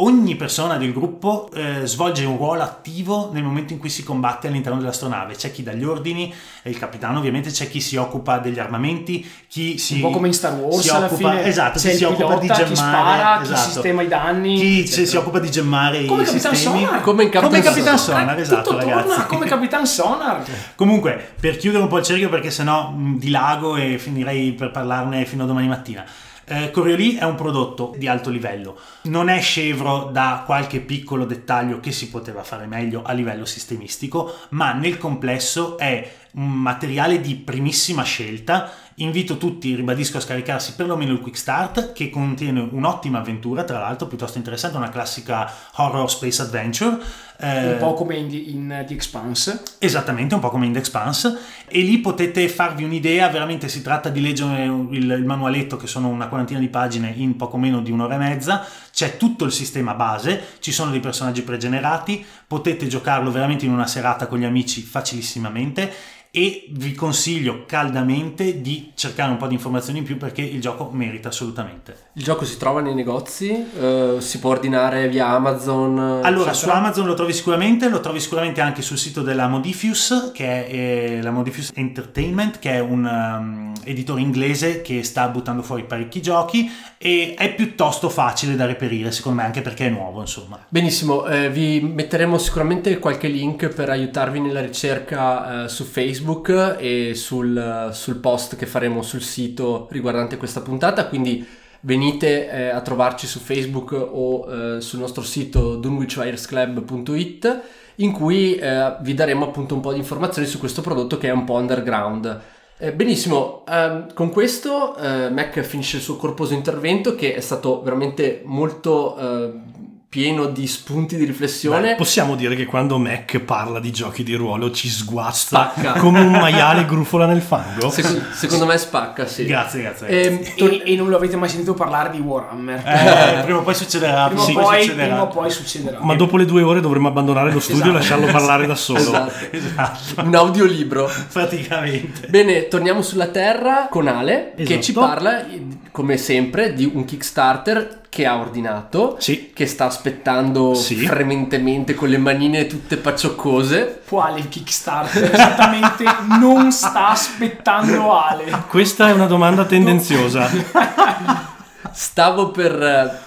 ogni persona del gruppo eh, svolge un ruolo attivo nel momento in cui si combatte all'interno dell'astronave. C'è chi dà gli ordini, il capitano ovviamente, c'è chi si occupa degli armamenti, chi si... Un po' come in Star Wars si occupa, fine, esatto, si pilota, occupa di gemmare, chi spara, esatto. chi sistema i danni, chi eccetera. si occupa di gemmare come i Capitan sistemi. Sonar. Come in Capitan, come Capitan Sonar, Sonar esatto tutto ragazzi. Torna come Capitan Sonar. Comunque, per chiudere un po' il cerchio perché sennò mh, dilago e finirei per parlarne fino a domani mattina. Eh, Coriolis è un prodotto di alto livello, non è scevro da qualche piccolo dettaglio che si poteva fare meglio a livello sistemistico, ma nel complesso è un materiale di primissima scelta. Invito tutti, ribadisco, a scaricarsi perlomeno il Quick Start, che contiene un'ottima avventura, tra l'altro piuttosto interessante, una classica horror space adventure. Eh, un po' come in, in The Expanse. Esattamente, un po' come in The Expanse. E lì potete farvi un'idea, veramente si tratta di leggere il, il manualetto, che sono una quarantina di pagine in poco meno di un'ora e mezza. C'è tutto il sistema base, ci sono dei personaggi pregenerati, potete giocarlo veramente in una serata con gli amici facilissimamente e vi consiglio caldamente di cercare un po' di informazioni in più perché il gioco merita assolutamente. Il gioco si trova nei negozi, uh, si può ordinare via Amazon. Allora, eccetera. su Amazon lo trovi sicuramente, lo trovi sicuramente anche sul sito della Modifius, che è eh, la Modifius Entertainment, che è un um, editore inglese che sta buttando fuori parecchi giochi e è piuttosto facile da reperire, secondo me, anche perché è nuovo, insomma. Benissimo, eh, vi metteremo sicuramente qualche link per aiutarvi nella ricerca eh, su Facebook Facebook e sul, sul, post che faremo sul sito riguardante questa puntata, quindi venite eh, a trovarci su Facebook o eh, sul nostro sito dunwichwiresclub.it in cui eh, vi daremo appunto un po' di informazioni su questo prodotto che è un po' underground. Eh, benissimo, ehm, con questo eh, Mac finisce il suo corposo intervento che è stato veramente molto ehm, pieno di spunti di riflessione. Beh, possiamo dire che quando Mac parla di giochi di ruolo ci sguazza spacca. come un maiale grufola nel fango? Sec- secondo me spacca, sì. Grazie, grazie. E, e, e, non lo avete mai sentito parlare di Warhammer. Eh, prima o poi succederà. Prima, sì, poi, succederà. prima o poi succederà. Ma dopo le due ore dovremmo abbandonare lo studio esatto. e lasciarlo parlare da solo. Esatto. esatto. Un audiolibro. Praticamente. Bene, torniamo sulla Terra con Ale esatto. che ci parla, come sempre, di un Kickstarter che ha ordinato, sì. che sta aspettando sì. frementemente con le manine tutte paccioccose. Quale Kickstarter esattamente non sta aspettando Ale? Questa è una domanda tendenziosa. Stavo per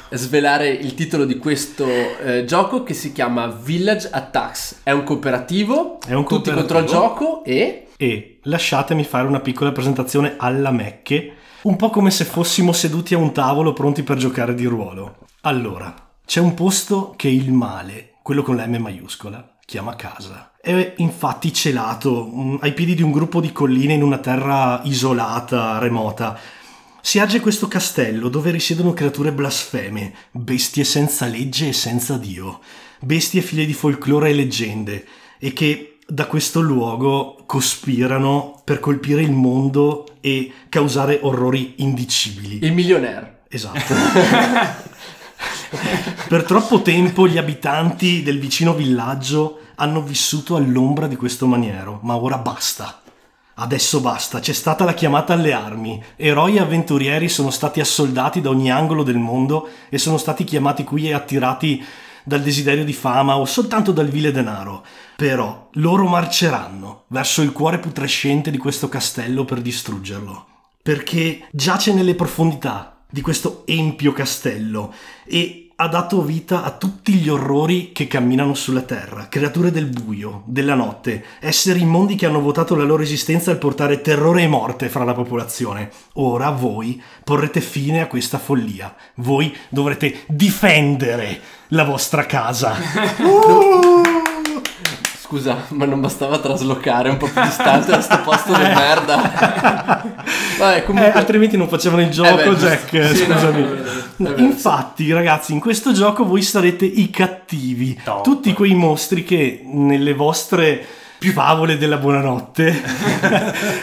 eh, svelare il titolo di questo eh, gioco che si chiama Village Attacks. È un cooperativo, è un tutti cooperativo. contro il gioco e... E lasciatemi fare una piccola presentazione alla Mecche un po' come se fossimo seduti a un tavolo pronti per giocare di ruolo. Allora, c'è un posto che il male, quello con la M maiuscola, chiama casa. È infatti celato, ai piedi di un gruppo di colline in una terra isolata, remota. Si agge questo castello dove risiedono creature blasfeme, bestie senza legge e senza Dio, bestie figlie di folklore e leggende, e che da questo luogo cospirano per colpire il mondo e causare orrori indicibili. Il milionaire. Esatto. per troppo tempo gli abitanti del vicino villaggio hanno vissuto all'ombra di questo maniero, ma ora basta. Adesso basta, c'è stata la chiamata alle armi. Eroi e avventurieri sono stati assoldati da ogni angolo del mondo e sono stati chiamati qui e attirati dal desiderio di fama o soltanto dal vile denaro. Però loro marceranno verso il cuore putrescente di questo castello per distruggerlo. Perché giace nelle profondità di questo empio castello e ha dato vita a tutti gli orrori che camminano sulla terra, creature del buio, della notte, esseri immondi che hanno votato la loro esistenza al portare terrore e morte fra la popolazione. Ora voi porrete fine a questa follia. Voi dovrete difendere la vostra casa. uh! Scusa, ma non bastava traslocare un po' più distante da sto posto di merda. Vabbè, Eh, comunque... altrimenti non facevano il gioco, Eh beh. Jack. eh, Sì, no, scusami. vero, è vero. Infatti, ragazzi, in questo gioco voi sarete i cattivi. Top. Tutti quei mostri che nelle vostre favole della buonanotte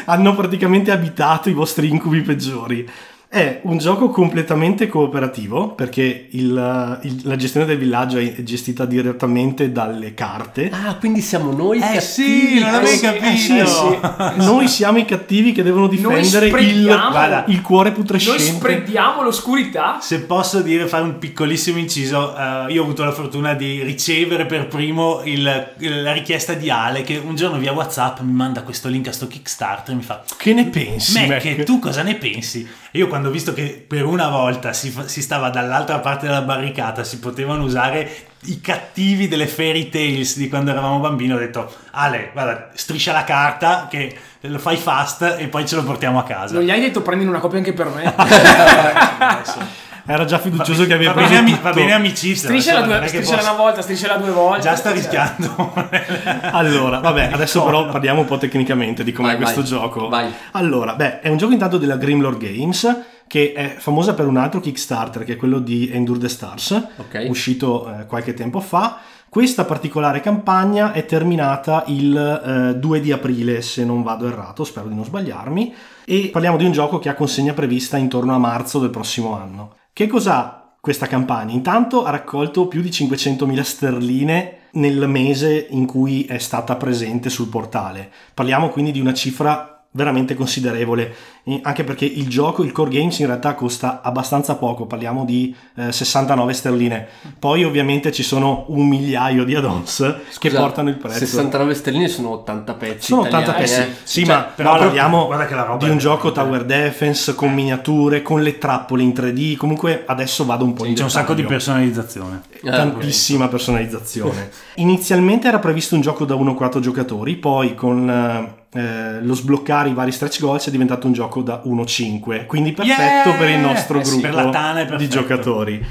hanno praticamente abitato i vostri incubi peggiori. È un gioco completamente cooperativo perché il- il- la gestione del villaggio è gestita direttamente dalle carte. Ah, quindi siamo noi Eh cattivi. sì, non avevi sì, capito. eh sì, Eh sì. Noi siamo i cattivi che devono difendere il, Guarda, il cuore Noi putrescente. spreadiamo l'oscurità. Se posso dire, fare un piccolissimo inciso, eh, io ho avuto la fortuna di ricevere per primo la richiesta di Ale che un giorno via WhatsApp mi manda questo link a sto Kickstarter e mi fa Che ne pensi? Mac, Mac? tu cosa ne pensi? E io quando ho visto che per una volta si, si stava dall'altra parte della barricata, si potevano usare i cattivi delle fairy tales di quando eravamo bambini, ho detto Ale, guarda, striscia la carta che lo fai fast e poi ce lo portiamo a casa. Non gli hai detto prendine una copia anche per me. Era già fiducioso bene- che aveva va bene, preso tutto. va bene amicizia. Strisciala insomma, due, posso- una volta, strisciala due volte. Già sta rischiando. Allora, vabbè, adesso però parliamo un po' tecnicamente di com'è Vai, questo vai, gioco. vai. Allora, beh, è un gioco intanto della Grimlore Games che è famosa per un altro Kickstarter che è quello di Endure the Stars, Ok. uscito eh, qualche tempo fa. Questa particolare campagna è terminata il eh, 2 di aprile, se non vado errato, spero di non sbagliarmi, e parliamo di un gioco che ha consegna prevista intorno a marzo del prossimo anno. Che cos'ha questa campagna? Intanto ha raccolto più di 500.000 sterline nel mese in cui è stata presente sul portale. Parliamo quindi di una cifra veramente considerevole, eh, anche perché il gioco, il core games in realtà costa abbastanza poco, parliamo di eh, 69 sterline. Poi ovviamente ci sono un migliaio di add-ons che Scusa, portano il prezzo. 69 sterline sono 80 pezzi Sono 80 italiani, pezzi, eh. sì, Cioè, ma però parliamo guarda che la roba di un è gioco tower defense con miniature, con le trappole in 3D. Comunque adesso vado un po' in C'è un sacco di dettaglio. personalizzazione. Ah, tantissima personalizzazione. Inizialmente era previsto un gioco da 1-4 giocatori, poi con eh, lo sbloccare i vari stretch goals è diventato un gioco da 1-5, quindi perfetto Yeah! per il nostro Eh sì, gruppo di giocatori.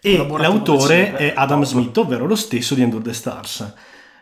E l'autore è Adam Smith, ovvero lo stesso di Endure the Stars.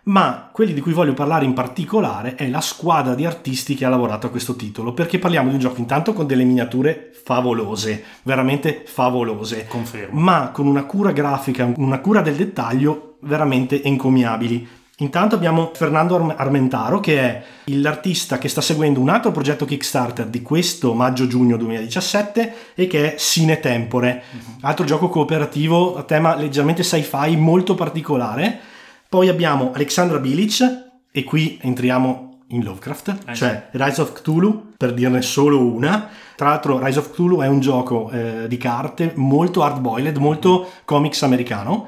Ma quelli di cui voglio parlare in particolare è la squadra di artisti che ha lavorato a questo titolo, perché parliamo di un gioco intanto con delle miniature favolose, veramente favolose Confermo. ma con una cura grafica, una cura del dettaglio veramente encomiabili. Intanto abbiamo Fernando Arm- Armentaro che è l'artista che sta seguendo un altro progetto Kickstarter di questo maggio-giugno 2017 e che è Sine Tempore, altro gioco cooperativo a tema leggermente sci-fi molto particolare. Poi abbiamo Alexandra Bilic e qui entriamo in Lovecraft, Eh, cioè Rise of Cthulhu, per dirne solo una. Tra l'altro Rise of Cthulhu è un gioco eh, di carte molto hard-boiled, molto comics americano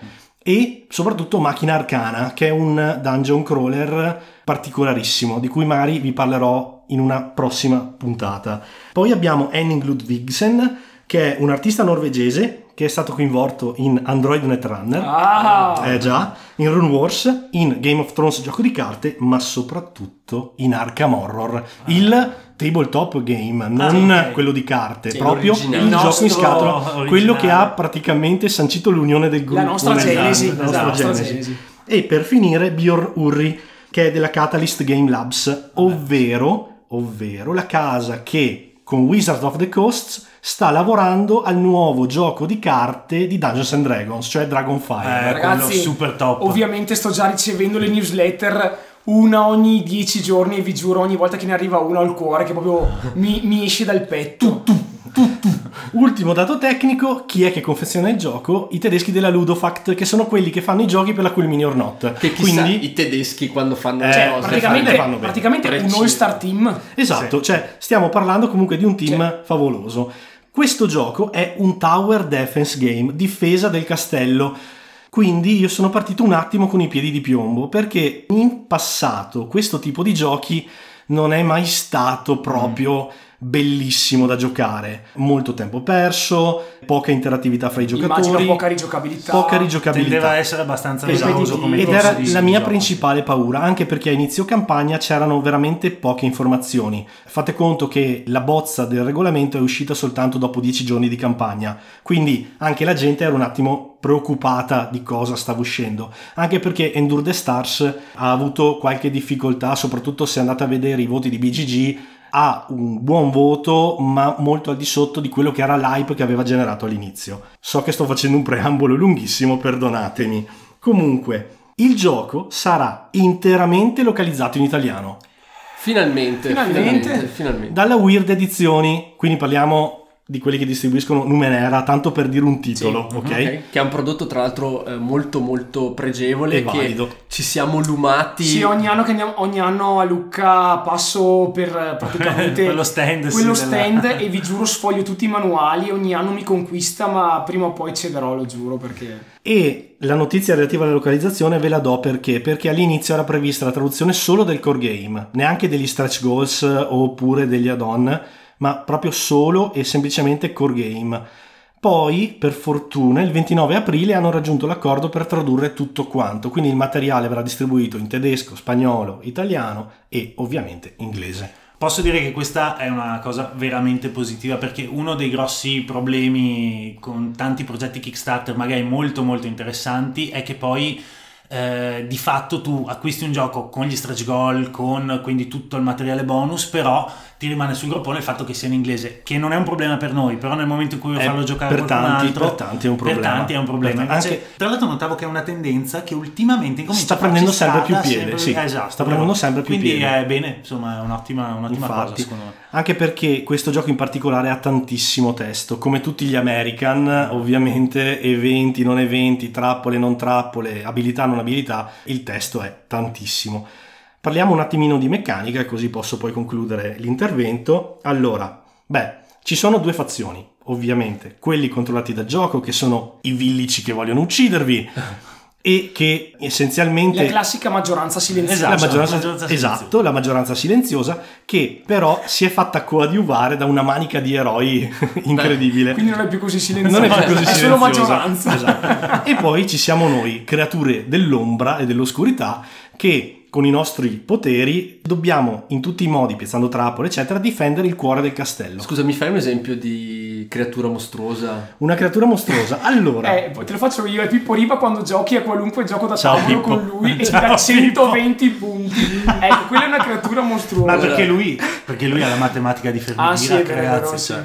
e soprattutto Macchina Arcana, che è un dungeon crawler particolarissimo, di cui magari vi parlerò in una prossima puntata. Poi abbiamo Henning Ludvigsen, che è un artista norvegese che è stato coinvolto in Android Netrunner. Ah, Eh già, in Rune Wars, in Game of Thrones gioco di carte, ma soprattutto in Arkham Horror, il tabletop game, non ok. quello di carte, Sì, proprio l'originale. il Il gioco in scatola, originale. quello che ha praticamente sancito l'unione del gruppo. la nostra Genesi. la nostra la nostra Genesi. Genesi. E per finire Bjorn Urri, che è della Catalyst Game Labs, ovvero, ovvero la casa che con Wizard of the Coast sta lavorando al nuovo gioco di carte di Dungeons and Dragons, cioè Dragonfire. Eh, Ragazzi, super top. Ovviamente sto già ricevendo le newsletter una ogni dieci giorni e vi giuro ogni volta che ne arriva una al cuore che proprio mi, mi esce dal petto. Ultimo dato tecnico, chi è che confeziona il gioco? I tedeschi della Ludofact, che sono quelli che fanno i giochi per la Cool Mini or Not. Che chissà Quindi i tedeschi quando fanno Eh, le Cioè, cose praticamente, fanno bene. praticamente un Preciso. all-star team. Esatto, cioè stiamo parlando comunque di un team favoloso. Questo gioco è un tower defense game, difesa del castello. Quindi io sono partito un attimo con i piedi di piombo perché in passato questo tipo di giochi non è mai stato proprio bellissimo da giocare. Molto tempo perso, poca interattività fra i giocatori, Immagino poca rigiocabilità. poca rigiocabilità. Tendeva a essere abbastanza Esatto. come Ed era la mia gioco. principale paura, anche perché a inizio campagna c'erano veramente poche informazioni. Fate conto che la bozza del regolamento è uscita soltanto dopo dieci giorni di campagna, quindi anche la gente era un attimo preoccupata di cosa stava uscendo, anche perché Endure the Stars ha avuto qualche difficoltà, soprattutto se andate a vedere i voti di BGG, ha un buon voto, ma molto al di sotto di quello che era l'hype che aveva generato all'inizio. So che sto facendo un preambolo lunghissimo, perdonatemi. Comunque, il gioco sarà interamente localizzato in italiano. Finalmente, Finalmente. finalmente, finalmente. Dalla Weird Edizioni, quindi parliamo di quelli che distribuiscono Numenera, tanto per dire un titolo, Sì, ok? Ok, Che è un prodotto tra l'altro eh, molto molto pregevole E che valido. ci siamo lumati Sì, ogni anno, che andiamo, ogni anno a Lucca passo per eh, praticamente Quello stand, sì, quello della- stand e vi giuro sfoglio tutti i manuali, ogni anno mi conquista ma prima o poi cederò, lo giuro perché... E la notizia relativa alla localizzazione ve la do perché? Perché all'inizio era prevista la traduzione solo del core game, neanche degli stretch goals eh, oppure degli add-on, ma proprio solo e semplicemente core game. Poi, per fortuna, il 29 aprile hanno raggiunto l'accordo per tradurre tutto quanto, quindi il materiale verrà distribuito in tedesco, spagnolo, italiano e ovviamente inglese. Posso dire che questa è una cosa veramente positiva perché uno dei grossi problemi con tanti progetti Kickstarter magari molto molto interessanti è che poi eh, di fatto tu acquisti un gioco con gli stretch goal, con quindi tutto il materiale bonus, però ti rimane sul groppone il fatto che sia in inglese, che non è un problema per noi, però nel momento in cui vuoi Eh, farlo giocare per qualcun tanti- altro, per tanti è un problema. Per tanti è un problema. Invece, anche- tra l'altro notavo che è una tendenza che ultimamente Sta prendendo sempre più piede, sì. esatto, Sta prendendo sempre più quindi piede. è bene, insomma, è un'ottima, un'ottima cosa Infatti, secondo me. anche perché questo gioco in particolare ha tantissimo testo, come tutti gli American, ovviamente eventi, non eventi, trappole, non trappole, abilità, non abilità, il testo è tantissimo. Parliamo un attimino di meccanica, così posso poi concludere l'intervento. Allora, beh, ci sono due fazioni, ovviamente, quelli controllati dal gioco, che sono i villici che vogliono uccidervi e che essenzialmente La classica maggioranza silenziosa. la Esatto, maggioranza, maggioranza esatto, la maggioranza silenziosa che però si è fatta coadiuvare da una manica di eroi incredibile. Quindi non è più così silenziosa. non è più così È solo silenziosa. maggioranza. Esatto. E poi ci siamo noi, creature dell'ombra e dell'oscurità, che con i nostri poteri dobbiamo in tutti i modi, piazzando trappole, eccetera, difendere il cuore del castello. Scusa, mi fai un esempio di creatura mostruosa? Una creatura mostruosa. Allora, Eh, poi te lo faccio io, è Pippo Riva quando giochi a qualunque gioco da Ciao, tavolo Pippo. con lui e ti Ciao, dà 120 punti. Ecco, quella è una creatura mostruosa. Ma perché lui, perché lui ha la matematica di Fermi Ah, sì, ragazzi. cioè.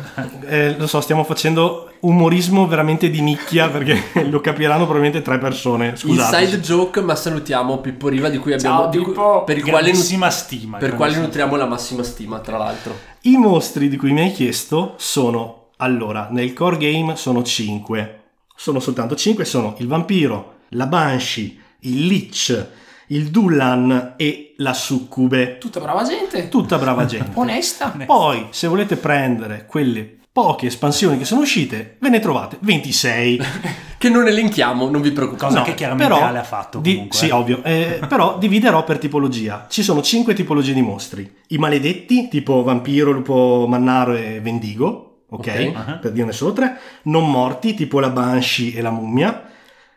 eh, lo so, stiamo facendo umorismo veramente di nicchia perché lo capiranno probabilmente tre persone. Scusate. Inside joke, ma salutiamo Pippo Riva di cui abbiamo Ciao, di cui- Pippo. per il quale, stima. per quale nutriamo la massima stima, tra l'altro. I mostri di cui mi hai chiesto sono, allora, nel core game sono 5. Sono soltanto 5, sono il vampiro, la banshee, il lich, il dullan e la succube. Tutta brava gente. Tutta brava gente. Onesta. Poi, se volete prendere quelle poche espansioni che sono uscite, ve ne trovate 26. Che non elenchiamo, non vi preoccupate. Cosa No, che chiaramente però Ale ha fatto di- comunque. sì, eh. ovvio. Eh, però dividerò per tipologia. Ci sono cinque tipologie di mostri. I maledetti, tipo vampiro, lupo mannaro e vendigo. Ok? Ok. Ah. Per dirne solo tre. Non morti, tipo la banshee e la mummia.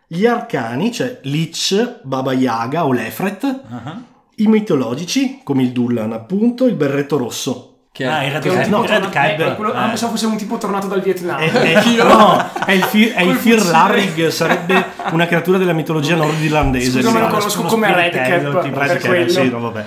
Gli arcani, cioè Lich, Baba Yaga o Lefret. Ah. I mitologici, come il Dullan, appunto, il berretto rosso. Che Ah, è- era Che è un Red- tipo Red tornato- Cab. eh, quello- ah, Eh. pensavo fosse un tipo tornato dal Vietnam. È, è- no, è il, Fir, è il Fir. Larrig, sarebbe una creatura della mitologia nordirlandese. Scusa, me lo conosco come Red Cap tipo per Red Cap, quello. sì, no, vabbè.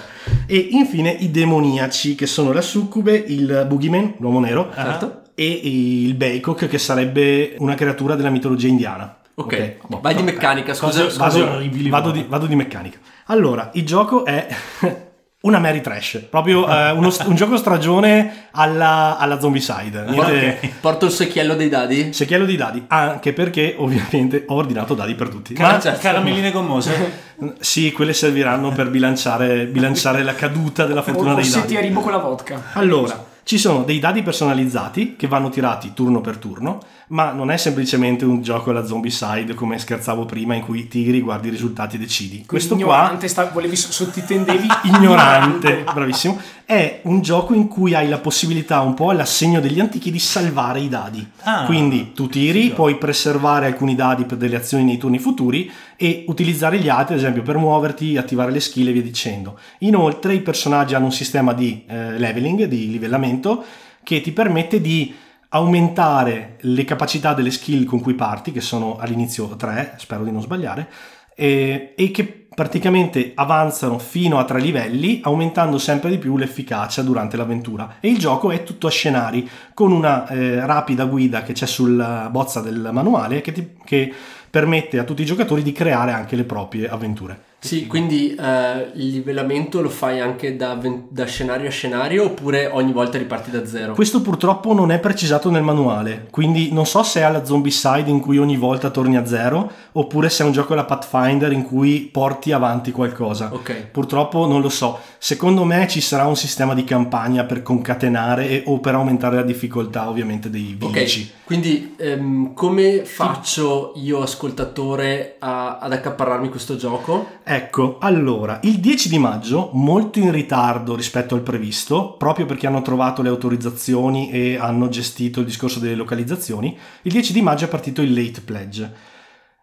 E infine i demoniaci, che sono la succube, il boogeyman, l'uomo nero, Certo. E il Baycock, che sarebbe una creatura della mitologia indiana. Ok, boh, vai di vabbè. meccanica, scusa. Cose- scusa. Vado, vado di, vado di meccanica. Allora, il gioco è una Mary Trash, proprio eh, uno- un gioco stragione alla, alla Zombicide. Niente, Ok. Porto il secchiello dei dadi? Secchiello di dadi, anche perché ovviamente ho ordinato dadi per tutti. Cara- Ma certo. Caramelline gommose. sì, quelle serviranno per bilanciare, bilanciare la caduta della fortuna O dei a dadi. ribo con la vodka. Allora, ci sono dei dadi personalizzati che vanno tirati turno per turno, ma non è semplicemente un gioco alla Zombicide come scherzavo prima in cui tiri, guardi i risultati e decidi. Questo qua ignorante, sta, volevi sottintendevi ignorante, bravissimo, è un gioco in cui hai la possibilità, un po' all'assegno degli antichi, di salvare i dadi. Ah, Quindi tu tiri, figo. puoi preservare alcuni dadi per delle azioni nei turni futuri e utilizzare gli altri, ad esempio, per muoverti, attivare le skill e via dicendo. Inoltre i personaggi hanno un sistema di eh, leveling, di livellamento, che ti permette di aumentare le capacità delle skill con cui parti, che sono all'inizio tre, spero di non sbagliare, e, e che praticamente avanzano fino a tre livelli, aumentando sempre di più l'efficacia durante l'avventura. E il gioco è tutto a scenari, con una eh, rapida guida che c'è sulla bozza del manuale che, ti, che permette a tutti i giocatori di creare anche le proprie avventure. Sì, quindi eh, il livellamento lo fai anche da, da, scenario a scenario oppure ogni volta riparti da zero? Questo purtroppo non è precisato nel manuale, quindi non so se è alla zombie side in cui ogni volta torni a zero oppure se è un gioco alla Pathfinder in cui porti avanti qualcosa. Ok. Purtroppo non lo so. Secondo me ci sarà un sistema di campagna per concatenare e, o per aumentare la difficoltà ovviamente dei vici. Ok, quindi ehm, come faccio io ascoltatore a, ad accaparrarmi questo gioco? Ecco, allora, il 10 di maggio, molto in ritardo rispetto al previsto, proprio perché hanno trovato le autorizzazioni e hanno gestito il discorso delle localizzazioni, il 10 di maggio è partito il late pledge.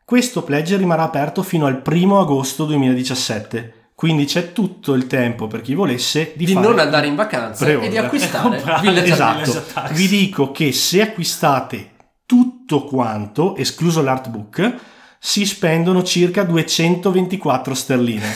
Questo pledge rimarrà aperto fino al 1 agosto 2017. Quindi c'è tutto il tempo per chi volesse di, di fare non andare in vacanza pre-order. e di acquistare Village esatto. Vi dico che se acquistate tutto quanto, escluso l'artbook, si spendono circa 224 sterline.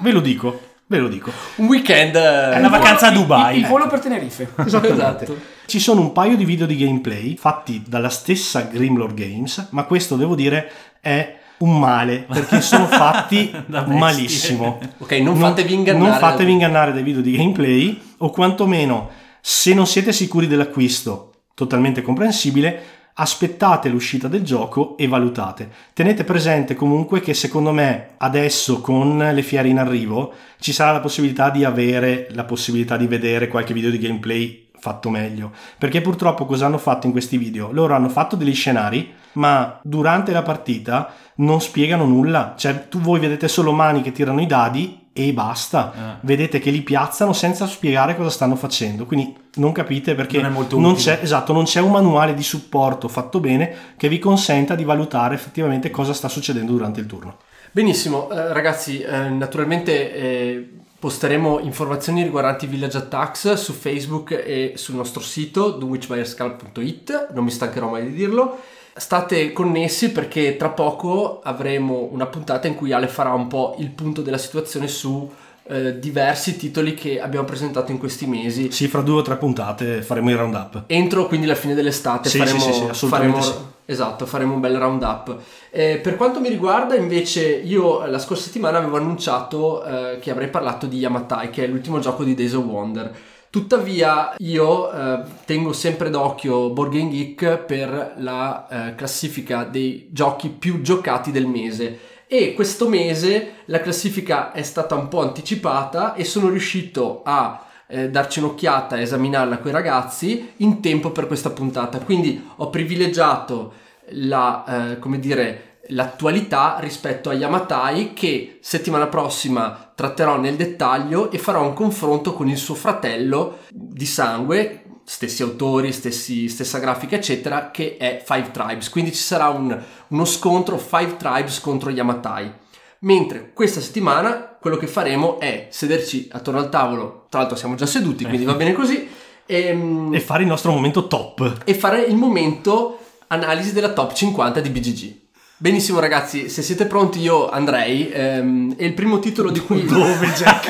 Ve lo dico, ve lo dico. Un weekend. È una vacanza a Dubai. Il, il volo per Tenerife. Esattamente. Ci sono un paio di video di gameplay fatti dalla stessa Grimlord Games, ma questo devo dire è un male perché sono fatti malissimo. Ok, non fatevi ingannare. Non fatevi ingannare dai video di gameplay o quantomeno se non siete sicuri dell'acquisto, totalmente comprensibile, aspettate l'uscita del gioco e valutate. Tenete presente comunque che secondo me adesso con le fiere in arrivo ci sarà la possibilità di avere la possibilità di vedere qualche video di gameplay fatto meglio. Perché purtroppo cosa hanno fatto in questi video? Loro hanno fatto degli scenari, ma durante la partita non spiegano nulla. Cioè, tu voi vedete solo mani che tirano i dadi e basta. Eh. Vedete che li piazzano senza spiegare cosa stanno facendo. Quindi non capite perché non, non c'è, esatto, non c'è un manuale di supporto fatto bene che vi consenta di valutare effettivamente cosa sta succedendo durante il turno. Benissimo, eh, ragazzi, eh, naturalmente eh, posteremo informazioni riguardanti Village Attacks su Facebook e sul nostro sito dunwitchbuyerscalp.it, non mi stancherò mai di dirlo. State connessi perché tra poco avremo una puntata in cui Ale farà un po' il punto della situazione su eh, diversi titoli che abbiamo presentato in questi mesi. Sì, fra due o tre puntate faremo il roundup. Entro quindi la fine dell'estate sì, faremo, sì, sì, faremo, sì. Esatto, faremo un bel roundup. Eh, per quanto mi riguarda, invece, io la scorsa settimana avevo annunciato eh, che avrei parlato di Yamatai, che è l'ultimo gioco di Days of Wonder. Tuttavia, io eh, tengo sempre d'occhio Board Game Geek per la eh, classifica dei giochi più giocati del mese. E questo mese la classifica è stata un po' anticipata e sono riuscito a eh, darci un'occhiata e esaminarla con i ragazzi in tempo per questa puntata. Quindi ho privilegiato la, eh, come dire, l'attualità rispetto a Yamatai che settimana prossima tratterò nel dettaglio e farò un confronto con il suo fratello di sangue, stessi autori, stessi, stessa grafica eccetera, che è Five Tribes. Quindi ci sarà un, uno scontro Five Tribes contro Yamatai. Mentre questa settimana quello che faremo è sederci attorno al tavolo, tra l'altro siamo già seduti, quindi va bene così. E, ehm, e fare il nostro momento top. E fare il momento analisi della top 50 di BGG. Benissimo ragazzi, se siete pronti io andrei. Ehm, e il primo titolo di cui... Dove Jack?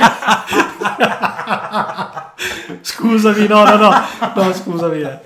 scusami, no, no, no, no, scusami. Eh.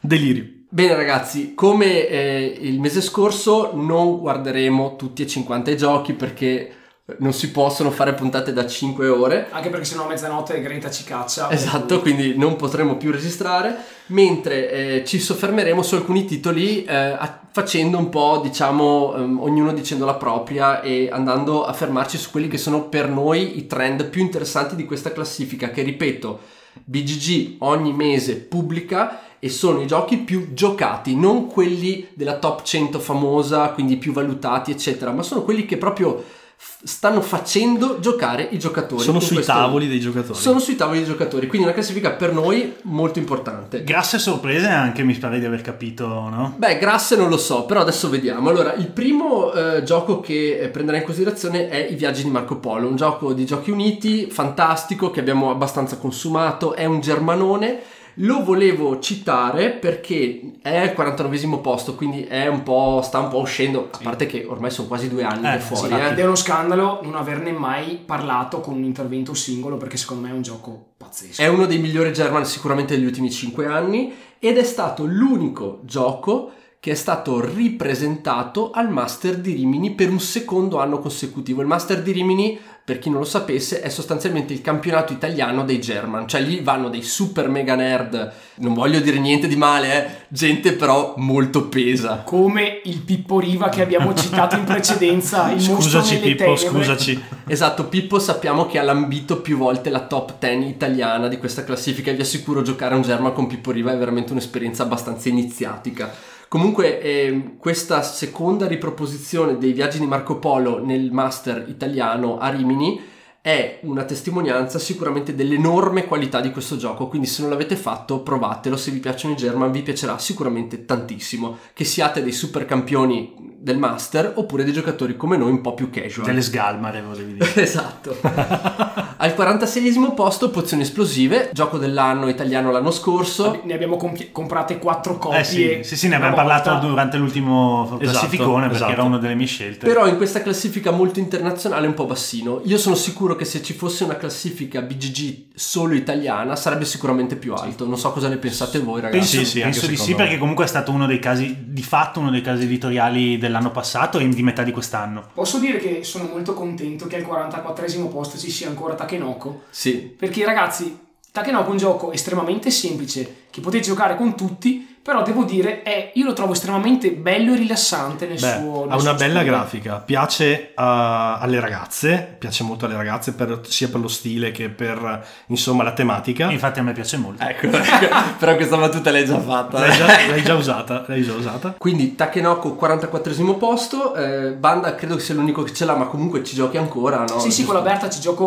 Delirio. Bene ragazzi, come eh, il mese scorso non guarderemo tutti e 50 i giochi perché non si possono fare puntate da 5 ore. Anche perché sennò a mezzanotte Greta ci caccia. Esatto, quindi non potremo più registrare, mentre eh, ci soffermeremo su alcuni titoli eh, facendo un po', diciamo, um, ognuno dicendo la propria e andando a fermarci su quelli che sono per noi i trend più interessanti di questa classifica, che ripeto, BGG ogni mese pubblica e sono i giochi più giocati, non quelli della top 100 famosa, quindi più valutati, eccetera, ma sono quelli che proprio stanno facendo giocare i giocatori. Sono sui tavoli dei giocatori. Sono sui tavoli dei giocatori, quindi una classifica per noi molto importante. Grasse sorprese anche, mi pare di aver capito, no? Beh, grasse non lo so, però adesso vediamo. Allora, il primo eh, gioco che eh, prenderà in considerazione è I viaggi di Marco Polo, un gioco di Giochi Uniti, fantastico, che abbiamo abbastanza consumato, è un germanone Lo volevo citare perché è al 49 posto, quindi è un po', sta un po' uscendo, a parte che ormai sono quasi due anni Eh, che è fuori. Sì, eh. ed è uno scandalo non averne mai parlato con un intervento singolo perché secondo me è un gioco pazzesco. È uno dei migliori German sicuramente degli ultimi 5 anni ed è stato l'unico gioco che è stato ripresentato al Master di Rimini per un secondo anno consecutivo. Il Master di Rimini, per chi non lo sapesse, è sostanzialmente il campionato italiano dei German, cioè lì vanno dei super mega nerd, non voglio dire niente di male, eh, gente però molto pesa. Come il Pippo Riva che abbiamo citato in precedenza, il Scusaci Pippo, tenebre. scusaci. Esatto, Pippo sappiamo che ha lambito più volte la top 10 italiana di questa classifica e vi assicuro giocare a un German con Pippo Riva è veramente un'esperienza abbastanza iniziatica. Comunque ehm, questa seconda riproposizione dei viaggi di Marco Polo nel master italiano a Rimini è una testimonianza sicuramente dell'enorme qualità di questo gioco, quindi se non l'avete fatto provatelo, se vi piacciono i German vi piacerà sicuramente tantissimo, che siate dei super campioni del master oppure dei giocatori come noi un po' più casual. Delle sgalmare, volevi dire. Esatto. Al 46 posto Pozioni Esplosive, gioco dell'anno italiano l'anno scorso. Ne abbiamo compi- comprate quattro copie. Eh sì, sì, sì, ne abbiamo una parlato volta. durante l'ultimo classificone perché esatto. era una delle mie scelte. Però in questa classifica molto internazionale è un po' bassino. Io sono sicuro che se ci fosse una classifica BGG solo italiana sarebbe sicuramente più alto. Non so cosa ne pensate voi ragazzi. Penso, Sì, sì, penso di sì, me. perché comunque è stato uno dei casi, di fatto uno dei casi editoriali dell'anno passato e di metà di quest'anno. Posso dire che sono molto contento che al 44 posto ci sia ancora Takenoko. Sì. Perché ragazzi, Takenoko è un gioco estremamente semplice che potete giocare con tutti, però devo dire, è, io lo trovo estremamente bello e rilassante nel Beh, suo... nel ha una suo bella stile. grafica, piace a- alle ragazze, piace molto alle ragazze per- sia per lo stile che per insomma la tematica. Infatti a me piace molto. Ecco, però questa battuta l'hai già fatta. L'hai già, l'hai già usata, l'hai già usata. Quindi Takenoko 44 posto, eh, Banda credo che sia l'unico che ce l'ha, ma comunque ci giochi ancora, no? Sì, sì, con la Berta ci gioco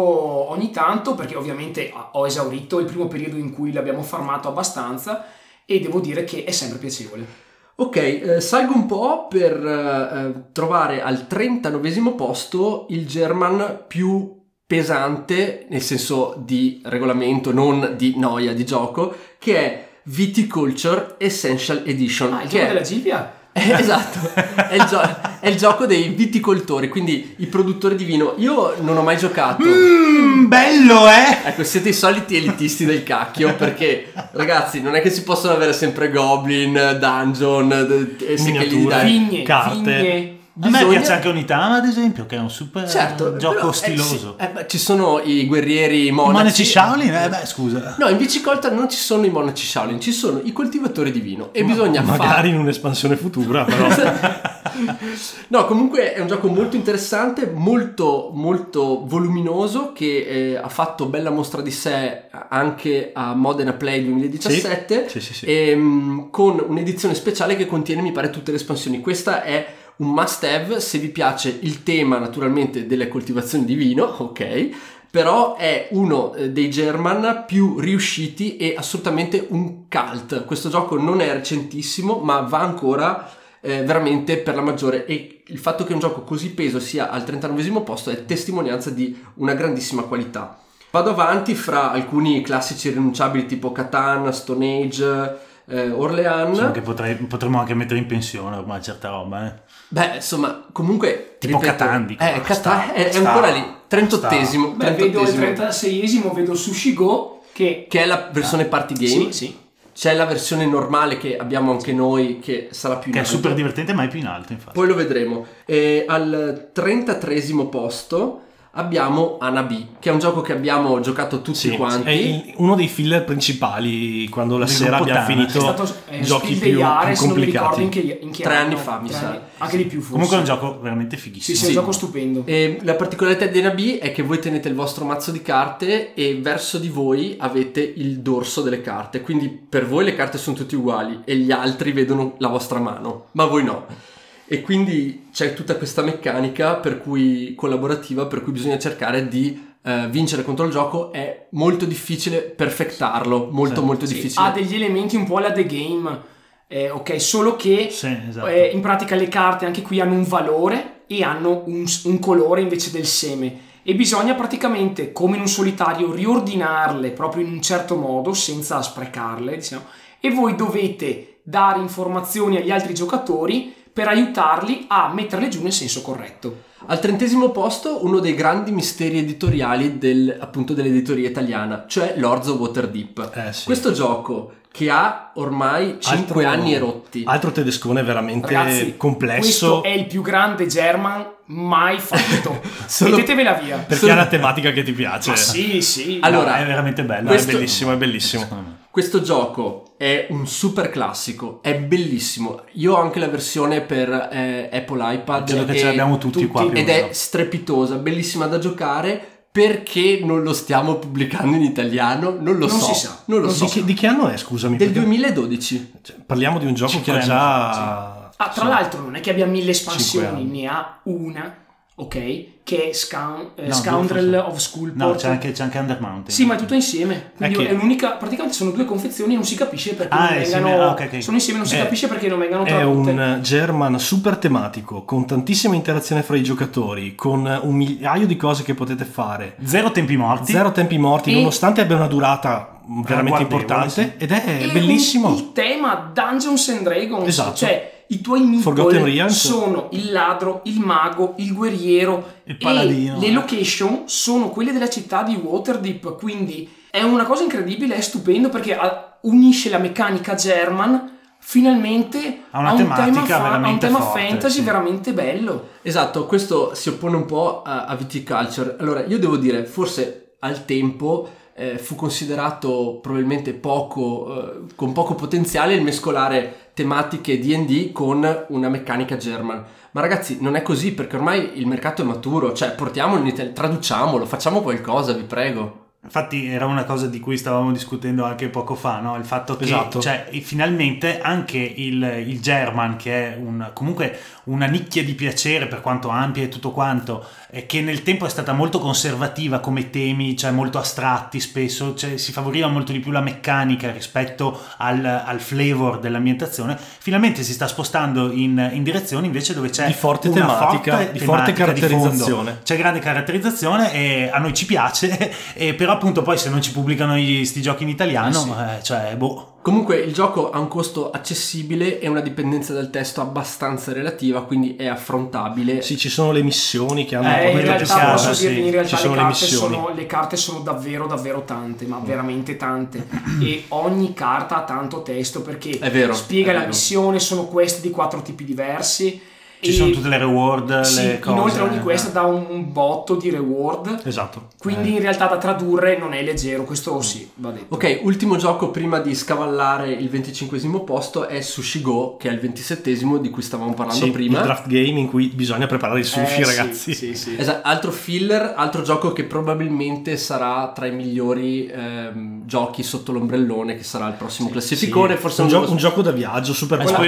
ogni tanto perché ovviamente ho esaurito il primo periodo in cui l'abbiamo farmato abbastanza e devo dire che è sempre piacevole. Ok, eh, salgo un po' per eh, trovare al 39 posto il German più pesante, nel senso di regolamento, non di noia di gioco, che è Viticulture Essential Edition. Ah, il gioco è- della Gilvia? Esatto, è il, gio- è il gioco dei viticoltori, quindi i produttori di vino. Io non ho mai giocato. Mm, bello, eh! Ecco, siete i soliti elitisti del cacchio perché ragazzi, non è che si possono avere sempre goblin, dungeon, d- e se che gli Miniature. dai. Vigne, carte. vigne. A me Bisogna- piace anche Onitama, ad esempio, che è un super Certo, gioco però, eh, stiloso. sì, eh, beh, ci sono i guerrieri monaci. Monaci Shaolin? Eh beh, scusa. No, in Vicicolta non ci sono i monaci Shaolin, ci sono i coltivatori di vino e bisogna fare Magari in un'espansione futura, però. No, comunque è un gioco molto interessante, molto molto voluminoso che eh, ha fatto bella mostra di sé anche a Modena Play 2017 Sì, sì, sì. ehm, con un'edizione speciale che contiene mi pare tutte le espansioni. Questa è un must have se vi piace il tema naturalmente delle coltivazioni di vino, ok? Però è uno eh, dei German più riusciti e assolutamente un cult. Questo gioco non è recentissimo, ma va ancora eh, veramente per la maggiore e il fatto che un gioco così peso sia al 39 posto è testimonianza di una grandissima qualità. Vado avanti fra alcuni classici rinunciabili tipo Catan, Stone Age, eh, Orlean. Diciamo che potrei- potremmo anche mettere in pensione ormai certa roba, eh. Beh, insomma, comunque Tipo ripeto, Catan, dico. Eh, Catan Sta- è, è ancora lì, 38esimo, Beh, vedo il 38esimo, 36esimo, vedo Sushi Go che... che è la versione party game. Sì, sì. C'è la versione normale che abbiamo anche noi che sarà più in Che è alto. super divertente, ma è più in alto, infatti. Poi lo vedremo. E al 33 posto abbiamo Anabi, che è un gioco che abbiamo giocato tutti Sì, quanti. è il- uno dei filler principali quando la Del sera abbiamo Tana. È finito stato eh, giochi più, più mi ricordo in complicati. che, in che Tre anno. anni fa, mi sa. Anche di più forse. Comunque è un gioco veramente fighissimo. sì, è Sì. un gioco stupendo. E la particolarità di Anabi è che voi tenete il vostro mazzo di carte e verso di voi avete il dorso delle carte. Quindi per voi le carte sono tutte uguali e gli altri vedono la vostra mano, ma voi no. E quindi c'è tutta questa meccanica per cui collaborativa per cui bisogna cercare di eh, vincere contro il gioco. È molto difficile perfettarlo, molto Sì, molto Sì, difficile. ha degli elementi un po' alla The Game, eh, ok, solo che Sì, esatto. eh, in pratica le carte anche qui hanno un valore e hanno un, un colore invece del seme. e bisogna praticamente, come in un solitario, riordinarle proprio in un certo modo senza sprecarle, diciamo, e voi dovete dare informazioni agli altri giocatori per aiutarli a metterle giù nel senso corretto. Al trentesimo posto uno dei grandi misteri editoriali del, appunto dell'editoria italiana, cioè Lords of Waterdeep. Eh, sì. Questo gioco che ha ormai 5 Altro- anni e rotti. Altro tedescone veramente Ragazzi, complesso. questo è il più grande German mai fatto. Solo- Mettetevela via. Perché è la tematica che ti piace. Ma sì, sì. Allora, No, è veramente bello. Questo- è bellissimo, è bellissimo. Questo gioco è un super classico, è bellissimo. Io ho anche la versione per eh, Apple iPad Credo che ce l'abbiamo tutti, qua più o ed meno. è strepitosa, bellissima da giocare. Perché non lo stiamo pubblicando in italiano? Non lo Non so. si sa. Non lo Non so. Di che, di che anno è, scusami? Del Perché- 2012. cioè, parliamo di un gioco che ha già... Ah, tra sì. l'altro non è che abbia mille espansioni, ne ha una, ok? Che è Scoun- eh, No, Scoundrel of Skullport. No, c'è anche, c'è anche Under Mountain. Sì, ma è tutto insieme. Quindi È che- è l'unica. Praticamente sono due confezioni e non si capisce perché Ah, non è vengano. insieme, ah, ok, ok. Sono insieme, non si È- capisce perché non vengano È tradotte. un German super tematico, con tantissima interazione fra i giocatori, con un migliaio di cose che potete fare. Zero tempi morti. Zero tempi morti, E- nonostante abbia una durata veramente importante. Ed è E bellissimo. un- il tema Dungeons and Dragons. Esatto. Cioè, i tuoi meeple sono il ladro, il mago, il guerriero. Il paladino. E le location sono quelle della città di Waterdeep. Quindi è una cosa incredibile, è stupendo perché ah, unisce la meccanica German. Finalmente Ha una a un tematica tema, fa- a un tema forte, fantasy sì. veramente bello. Esatto, questo si oppone un po' a, a viticulture. Allora, io devo dire, forse al tempo eh, fu considerato probabilmente poco, eh, con poco potenziale il mescolare tematiche D&D con una meccanica German. Ma ragazzi, non è così perché ormai il mercato è maturo, cioè portiamolo in Italia, traduciamolo, facciamo qualcosa, vi prego. Infatti era una cosa di cui stavamo discutendo anche poco fa, no? il fatto che Esatto. cioè, finalmente anche il, il German, che è un- comunque una nicchia di piacere per quanto ampia e tutto quanto, e che nel tempo è stata molto conservativa come temi, cioè molto astratti spesso, cioè, si favoriva molto di più la meccanica rispetto al, al flavor dell'ambientazione, finalmente si sta spostando in, in direzioni invece dove c'è Di forte una tematica, di forte tematica di fondo. caratterizzazione. c'è grande caratterizzazione e a noi ci piace, però appunto poi se non ci pubblicano gli, sti giochi in italiano, eh, cioè boh. Comunque il gioco ha un costo accessibile e una dipendenza dal testo abbastanza relativa, quindi è affrontabile. Sì, ci sono le missioni che hanno Eh, un po' in realtà posso sì. dirvi, in realtà Ci sono le, le carte missioni. sono, le carte sono davvero davvero tante, ma veramente tante. e ogni carta ha tanto testo perché vero, spiega la vero. missione, sono quest di quattro tipi diversi. Ci e- sono tutte le reward, sì, le cose. inoltre ogni eh. quest dà un botto di reward. Esatto. Quindi in realtà da tradurre non è leggero, questo sì, va detto. Ok, ultimo gioco prima di scavallare il 25 posto è Sushi Go, che è il 27 di cui stavamo parlando Sì, prima. il draft game in cui bisogna preparare il sushi, Eh, sì, ragazzi. Sì, sì. Esatto, altro filler, altro gioco che probabilmente sarà tra i migliori ehm, giochi sotto l'ombrellone, che sarà il prossimo classificone. Sì, Forse un, un gio- gioco- un gioco da viaggio super quella hai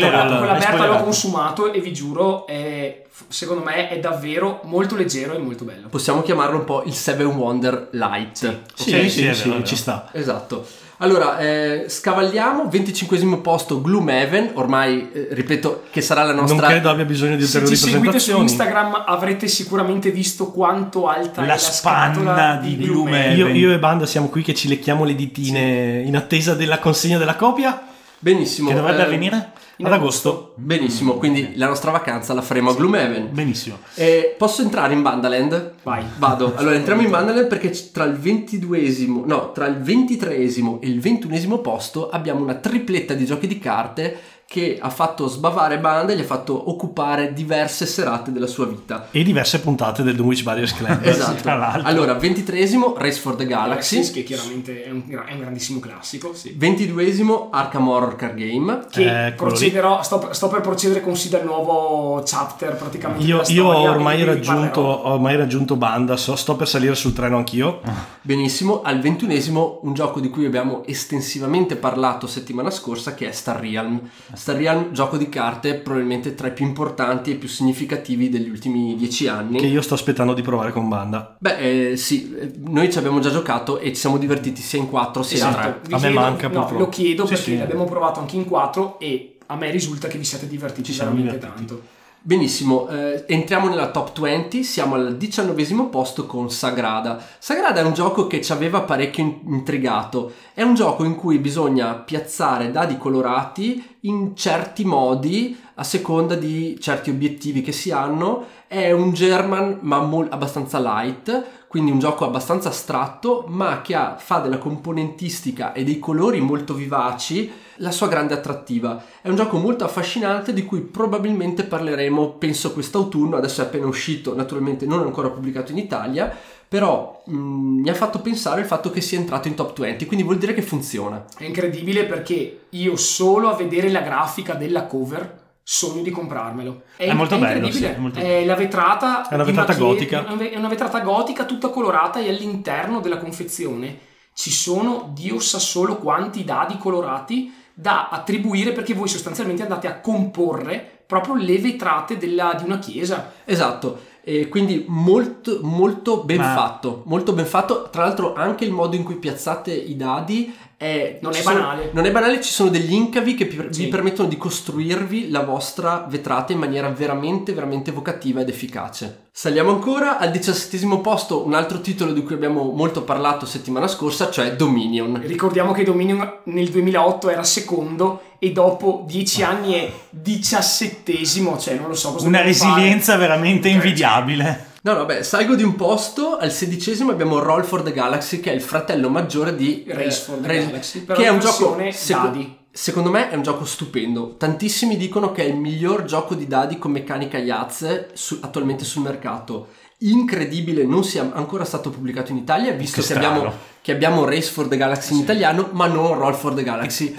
Berta l'ho consumato e vi giuro, è, secondo me è davvero molto leggero e molto bello. Possiamo chiamarlo un po' il Seven Wonder Light. Sì, ok? sì, sì, sì, sì, vero, ci sta. Esatto. Allora, eh, scavalliamo, 25 posto Gloomhaven, ormai eh, ripeto che sarà la nostra... Non credo abbia bisogno di Se ulteriori ci seguite su. Instagram avrete sicuramente visto quanto alta La è la spanna scatola di di Gloomhaven. Io, io e Banda siamo qui che ci lecchiamo le ditine in attesa della consegna della copia Benissimo. Che dovrebbe eh, avvenire? In ad agosto. Benissimo, quindi la nostra vacanza la faremo a Gloomhaven. Benissimo. Eh, posso entrare in Bandaland? Vai. Vado. Allora entriamo in Bandaland perché tra il 22esimo, no, tra il 23esimo e il 21esimo posto abbiamo una tripletta di giochi di carte che ha fatto sbavare Banda e gli ha fatto occupare diverse serate della sua vita. E diverse puntate del Dunwich Barriers Club. Esatto. tra l'altro. Allora, 23esimo Race for the Galaxy, Galaxy, che chiaramente è un, è un grandissimo classico. Sì. 22esimo Arkham Horror Card Game, Che lì. procederò, sto, sto per procedere con sì dal nuovo chapter praticamente. Io, io ho, ormai raggiunto, ho ormai raggiunto Banda, so- sto per salire sul treno anch'io. benissimo. Al 21esimo un gioco di cui abbiamo estensivamente parlato settimana scorsa che è Star Realm. Star Realm, gioco di carte probabilmente tra i più importanti e più significativi degli ultimi dieci anni. Che io sto aspettando di provare con Banda. Beh, eh, sì, eh, noi ci abbiamo già giocato e ci siamo divertiti sia in 4 sia in Esatto, 3. vi A me chiedo- manca, no, purtroppo. Lo chiedo Sì, perché sì. l'abbiamo provato anche in 4 e a me risulta che vi siate divertiti Ci siamo veramente divertiti. tanto. Benissimo, eh, entriamo nella top 20, siamo al diciannovesimo posto con Sagrada. Sagrada è un gioco che ci aveva parecchio in- intrigato, è un gioco in cui bisogna piazzare dadi colorati in certi modi a seconda di certi obiettivi che si hanno, è un German ma mol- abbastanza light, quindi un gioco abbastanza astratto ma che ha, fa della componentistica e dei colori molto vivaci la sua grande attrattiva. È un gioco molto affascinante di cui probabilmente parleremo, penso quest'autunno, adesso è appena uscito, naturalmente non è ancora pubblicato in Italia, però mh, mi ha fatto pensare il fatto che sia entrato in top 20, quindi vuol dire che funziona. È incredibile perché io solo a vedere la grafica della cover sogno di comprarmelo. È molto bello, incredibile. sì, è molto È la vetrata È una vetrata chie- gotica. È è una vetrata gotica tutta colorata e all'interno della confezione ci sono Dio sa solo quanti dadi colorati da attribuire perché voi sostanzialmente andate a comporre proprio le vetrate della- di una chiesa. Esatto, e quindi molto, molto ben Ma- fatto, molto ben fatto. Tra l'altro anche il modo in cui piazzate i dadi è, Non ci è sono- banale. non è banale, ci sono degli incavi che pi- Sì. vi permettono di costruirvi la vostra vetrata in maniera veramente, veramente evocativa ed efficace. Saliamo ancora al diciassettesimo posto, un altro titolo di cui abbiamo molto parlato settimana scorsa, cioè Dominion. Ricordiamo che Dominion nel 2008 era secondo e dopo dieci anni è diciassettesimo, cioè non lo so cosa Una dobbiamo fare. resilienza veramente invidiabile. No, no, beh, salgo di un posto, al sedicesimo abbiamo Roll for the Galaxy, che è il fratello maggiore di Race for the Race- Galaxy, che è un gioco seco- dadi. Secondo me è un gioco stupendo. Tantissimi dicono che è il miglior gioco di dadi con meccanica Yaz su- attualmente sul mercato. Incredibile, non sia ancora stato pubblicato in Italia, visto Che che abbiamo, che abbiamo Race for the Galaxy in italiano, ma non Roll for the Galaxy.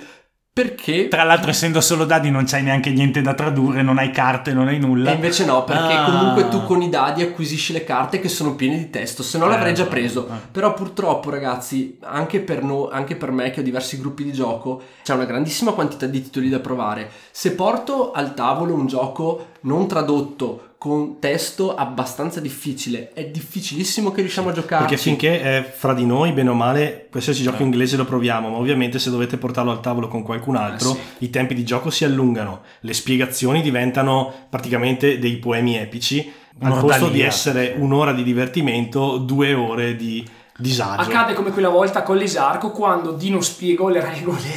Perché? Tra l'altro, essendo solo dadi, non c'hai neanche niente da tradurre, non hai carte, non hai nulla. E invece no, perché Ah. comunque tu con i dadi acquisisci le carte che sono piene di testo, se no Eh, l'avrei già eh. preso. Però purtroppo ragazzi, anche per, no- anche per me che ho diversi gruppi di gioco, c'è una grandissima quantità di titoli da provare. Se porto al tavolo un gioco non tradotto, con testo abbastanza difficile, è difficilissimo che riusciamo a giocarci. Perché finché è fra di noi, bene o male, qualsiasi Eh. gioco inglese lo proviamo, ma ovviamente se dovete portarlo al tavolo con qualcun altro, Eh, sì. i tempi di gioco si allungano, le spiegazioni diventano praticamente dei poemi epici, al Un'ordalia. posto di essere un'ora di divertimento, due ore di disagio. Accade come quella volta con l'esarco quando Dino spiegò le regole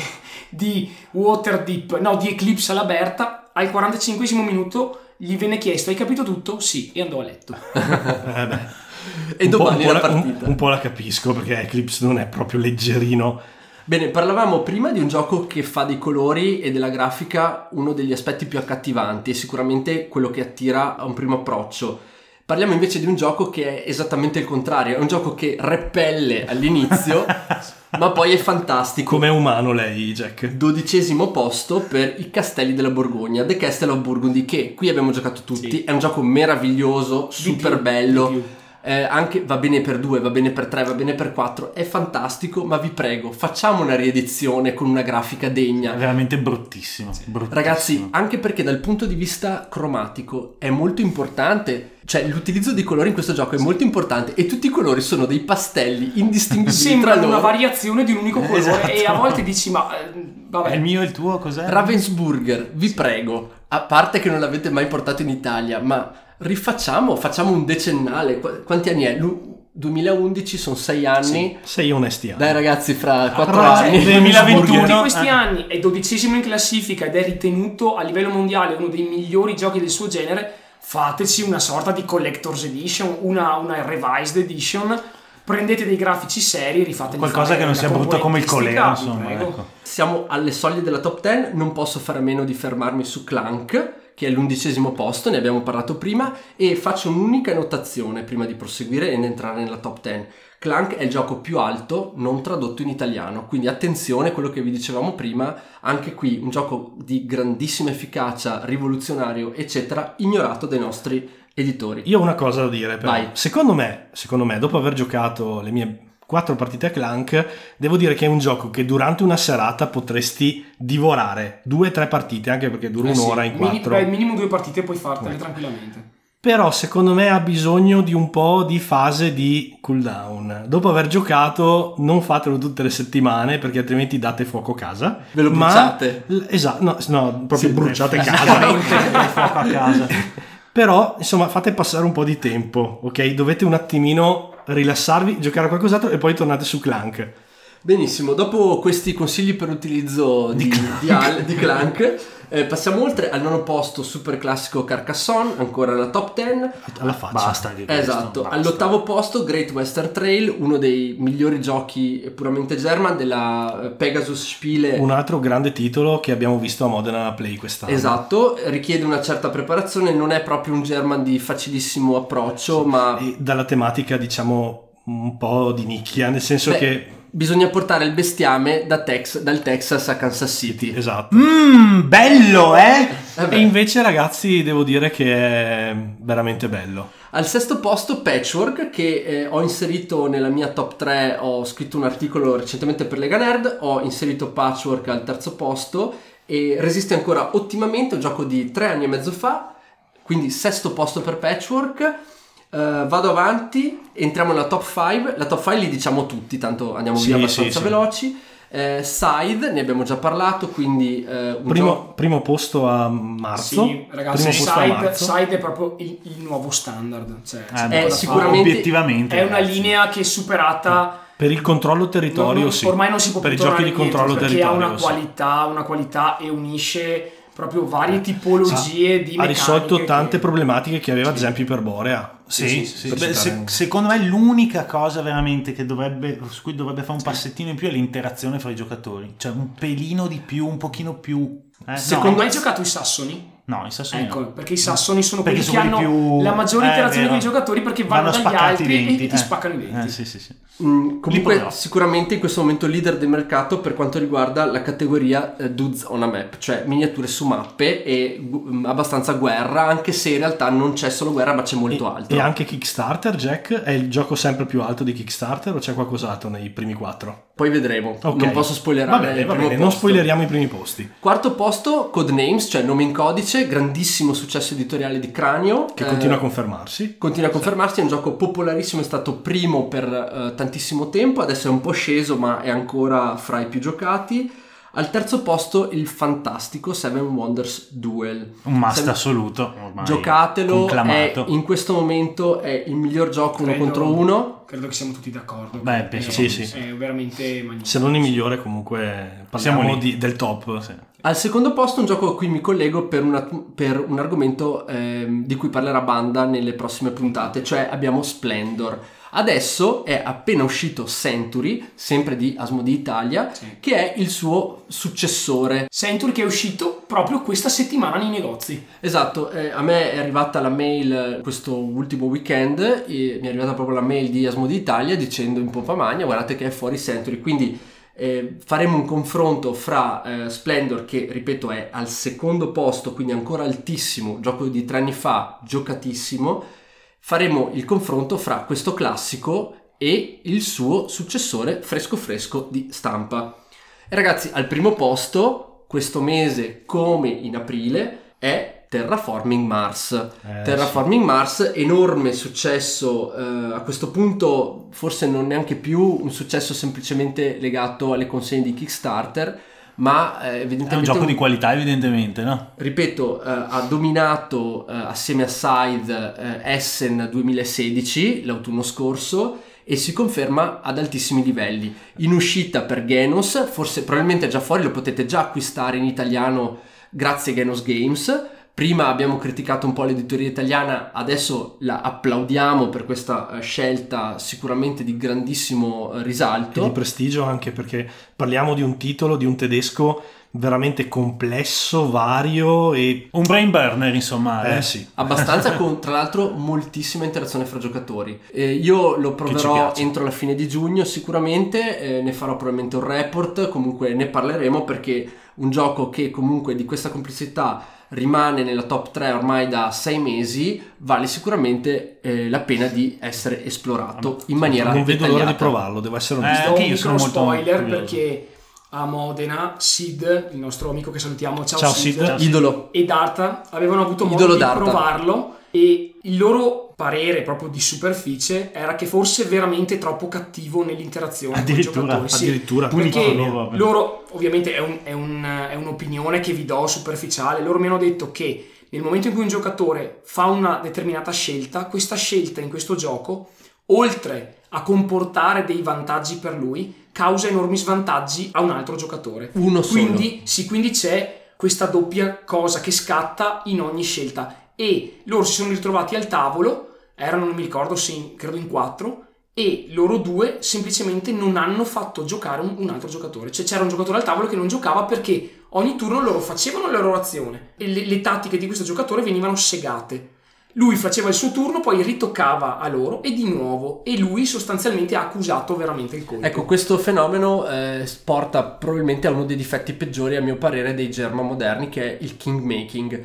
di Waterdeep, no, di Eclipse all'aberta, al 45 minuto gli venne chiesto hai capito tutto? Sì, e andò a letto. Eh e un po'- domani un po' la la- un- partita. un po' la capisco perché Eclipse non è proprio leggerino. Bene, parlavamo prima di un gioco che fa dei colori e della grafica uno degli aspetti più accattivanti e sicuramente quello che attira a un primo approccio. Parliamo invece di un gioco che è esattamente il contrario, è un gioco che repelle all'inizio, ma poi è fantastico. Com'è umano lei, Jack? Dodicesimo posto per i castelli della Borgogna, The Castle of Burgundy, che qui abbiamo giocato tutti, Sì. è un gioco meraviglioso, Di super più, bello. di più. Eh, anche va bene per 2, va bene per 3, va bene per 4, è fantastico, ma vi prego, facciamo una riedizione con una grafica È degna. veramente bruttissimo. bruttissimo. Ragazzi, anche perché dal punto di vista cromatico è molto importante, cioè l'utilizzo di colori in questo gioco è molto importante e tutti i colori sono dei pastelli indistinguibili Sembra tra una variazione di un unico colore Esatto. e a volte dici ma eh, È vabbè. il mio e il tuo cos'è? Ravensburger, vi prego, a parte che non l'avete mai portato in Italia, ma rifacciamo, facciamo un decennale. Qu- quanti anni è? Lu- 2011 sono 6 anni. Sei onesti. anni. Dai ragazzi, fra 4 Però, anni. eh, Dopo 2021, tutti questi anni è dodicesimo in classifica ed è ritenuto a livello mondiale uno dei migliori giochi del suo genere, fateci una sorta di collector's edition, una, una revised edition, prendete dei grafici seri e rifateli Qualcosa che non sia brutto come il vi insomma. Ecco. Siamo alle soglie della top 10, non posso fare a meno di fermarmi su Clank, che è l'undicesimo posto, ne abbiamo parlato prima, e faccio un'unica notazione prima di proseguire ed entrare nella top 10. Clank è il gioco più alto non tradotto in italiano, quindi attenzione a quello che vi dicevamo prima, anche qui un gioco di grandissima efficacia, rivoluzionario, eccetera, ignorato dai nostri editori. Io ho una cosa da dire, però. Vai. Secondo me, secondo me, dopo aver giocato le mie quattro partite a Clank, devo dire che è un gioco che durante una serata potresti divorare due o tre partite, anche perché dura Eh sì, un'ora in mini- quattro. beh, minimo due partite puoi fartele Eh. tranquillamente. però secondo me ha bisogno di un po' di fase di cooldown. Dopo aver giocato, non fatelo tutte le settimane perché altrimenti date fuoco a casa. Ve lo Ma- bruciate? l- Esatto, no, no, proprio Sì, bruciate beh, casa. fuoco a casa. Però, insomma, fate passare un po' di tempo, ok? Dovete un attimino rilassarvi, giocare a qualcos'altro e poi tornate su Clank. Benissimo, dopo questi consigli per utilizzo di, di, Al- di Clank, eh, passiamo oltre al nono posto super classico Carcassonne, ancora nella top 10. Alla faccia. Basta di questo, Esatto, basta. all'ottavo posto Great Western Trail, uno dei migliori giochi puramente German della eh, Pegasus Spiele. Un altro grande titolo che abbiamo visto a Modena Play quest'anno. Esatto, richiede una certa preparazione, non è proprio un German di facilissimo approccio, ma E dalla tematica, diciamo, un po' di nicchia, nel senso Beh, che... bisogna portare il bestiame da Tex- dal Texas a Kansas City. Esatto. Mmm, bello, eh? Eh. E invece, ragazzi, devo dire che è veramente bello. Al sesto posto Patchwork che eh, ho inserito nella mia top 3, ho scritto un articolo recentemente per Lega Nerd, ho inserito Patchwork al terzo posto e resiste ancora ottimamente, un gioco di tre anni e mezzo fa, quindi sesto posto per Patchwork. Eh, vado avanti, entriamo nella top 5, la top 5 li diciamo tutti, tanto andiamo Sì, via abbastanza sì, sì. veloci. Eh, Side, ne abbiamo già parlato, quindi un Primo, gioco... primo posto a marzo. Sì, ragazzi, primo posto a Side, marzo. Side è proprio il, il nuovo standard. Cioè, Eh, beh, da sicuramente- obiettivamente. È una ragazzi. linea che è superata. Per il controllo territorio, non- sì. Ormai non si può Per più i giochi di controllo indietro, perché ha territorio. una sì. qualità, una qualità e unisce proprio varie tipologie di ha risolto tante che- problematiche che aveva, ad esempio, Iperborea. Sì, Sì, sì, sì, per Beh, se- secondo me l'unica cosa veramente che dovrebbe, su cui dovrebbe fare un passettino in più è l'interazione fra i giocatori. Cioè un pelino di più, un pochino più... Eh, Secondo Hai no, mai giocato i sassoni? No, i sassoni Ecco, no. perché i sassoni sono Perché quelli sono che quelli hanno più- la maggiore eh, interazione vero. con i giocatori perché vanno, dagli spaccati altri i denti, e ti eh. spaccano i denti. Eh, sì, sì, sì. Mm, comunque sicuramente in questo momento leader del mercato per quanto riguarda la categoria eh, dudes on a map, cioè miniature su mappe e gu- mm, abbastanza guerra, anche se in realtà non c'è solo guerra ma c'è molto E, altro. e anche Kickstarter, Jack? È il gioco sempre più alto di Kickstarter o c'è qualcos'altro nei primi quattro? Poi vedremo, Ok. non posso Va spoilerare bene, il va bene, non spoileriamo i primi posti. Quarto posto Codenames, cioè nome in codice, grandissimo successo editoriale di Cranio. Che eh, continua a confermarsi. Continua a confermarsi, è un gioco popolarissimo, è stato primo per eh, tantissimo tempo, adesso è un po' sceso ma è ancora fra i più giocati. Al terzo posto il fantastico Seven Wonders Duel. Un must Seven- assoluto. Ormai Giocatelo, è, in questo momento è il miglior gioco uno Credo- contro uno. Credo che siamo tutti d'accordo. Beh, penso sì, è, sì. È veramente magnifico. Se non il migliore, comunque Siamo parliamo lì. di- del top. Sì. Al secondo posto un gioco a cui mi collego per, una- per un argomento ehm, di cui parlerà Banda nelle prossime puntate, cioè abbiamo Splendor. Adesso è appena uscito Century, sempre di Asmodee Italia, Sì. che è il suo successore. Century che è uscito proprio questa settimana nei negozi. Esatto, eh, a me è arrivata la mail eh, questo ultimo weekend, e mi è arrivata proprio la mail di Asmodee Italia dicendo in pompa magna guardate che è fuori Century, quindi eh, faremo un confronto fra eh, Splendor che ripeto è al secondo posto, quindi ancora altissimo, gioco di tre anni fa, giocatissimo, faremo il confronto fra questo classico e il suo successore fresco fresco di stampa. E ragazzi, al primo posto, questo mese come in aprile, è Terraforming Mars. Eh, Terraforming Mars, enorme successo, eh, a questo punto forse non neanche più un successo semplicemente legato alle consegne di Kickstarter, ma eh, È evidentemente un gioco di qualità, evidentemente, no? ripeto, eh, ha dominato eh, assieme a Side eh, Essen 2016, l'autunno scorso, e si conferma ad altissimi livelli. In uscita per Genos, forse probabilmente è già fuori, lo potete già acquistare in italiano grazie a Genos Games. Prima abbiamo criticato un po' l'editoria italiana, adesso la applaudiamo per questa eh, scelta sicuramente di grandissimo eh, E di risalto. prestigio anche perché parliamo di un titolo di un tedesco veramente complesso, vario e... Un brain burner, insomma. Eh eh. sì. Abbastanza con tra l'altro moltissima interazione fra giocatori. Eh, io lo proverò entro la fine di giugno sicuramente, eh, ne farò probabilmente un report, comunque ne parleremo perché un gioco che comunque di questa complessità rimane nella top 3 ormai da 6 mesi, vale sicuramente eh, la pena di essere esplorato in maniera Non vedo l'ora di provarlo, devo essere Eh, onesto. Do anche un io sono molto spoiler curioso. perché a Modena Sid, il nostro amico che salutiamo, ciao, Ciao, Sid, Sid. Idolo. e Darta avevano avuto modo Idolo di Darta. provarlo e il loro parere proprio di superficie era che fosse veramente troppo cattivo nell'interazione con i Addirittura, giocatori. Sì, addirittura. perché punitivo. loro, ovviamente è, un- è un- è un'opinione che vi do superficiale, loro mi hanno detto che nel momento in cui un giocatore fa una determinata scelta, questa scelta in questo gioco, oltre a comportare dei vantaggi per lui, causa enormi svantaggi a un altro giocatore. Uno solo. Quindi, sì, quindi c'è questa doppia cosa che scatta in ogni scelta. E loro si sono ritrovati al tavolo, erano, non mi ricordo in- credo in quattro, e loro due semplicemente non hanno fatto giocare un, un altro giocatore. Cioè c'era un giocatore al tavolo che non giocava perché ogni turno loro facevano la loro azione e le, le tattiche di questo giocatore venivano segate. Lui faceva il suo turno, poi ritoccava a loro e di nuovo. E lui sostanzialmente ha accusato veramente il colpo. Ecco, questo fenomeno eh, porta probabilmente a uno dei difetti peggiori, a mio parere, dei German moderni, che è il kingmaking.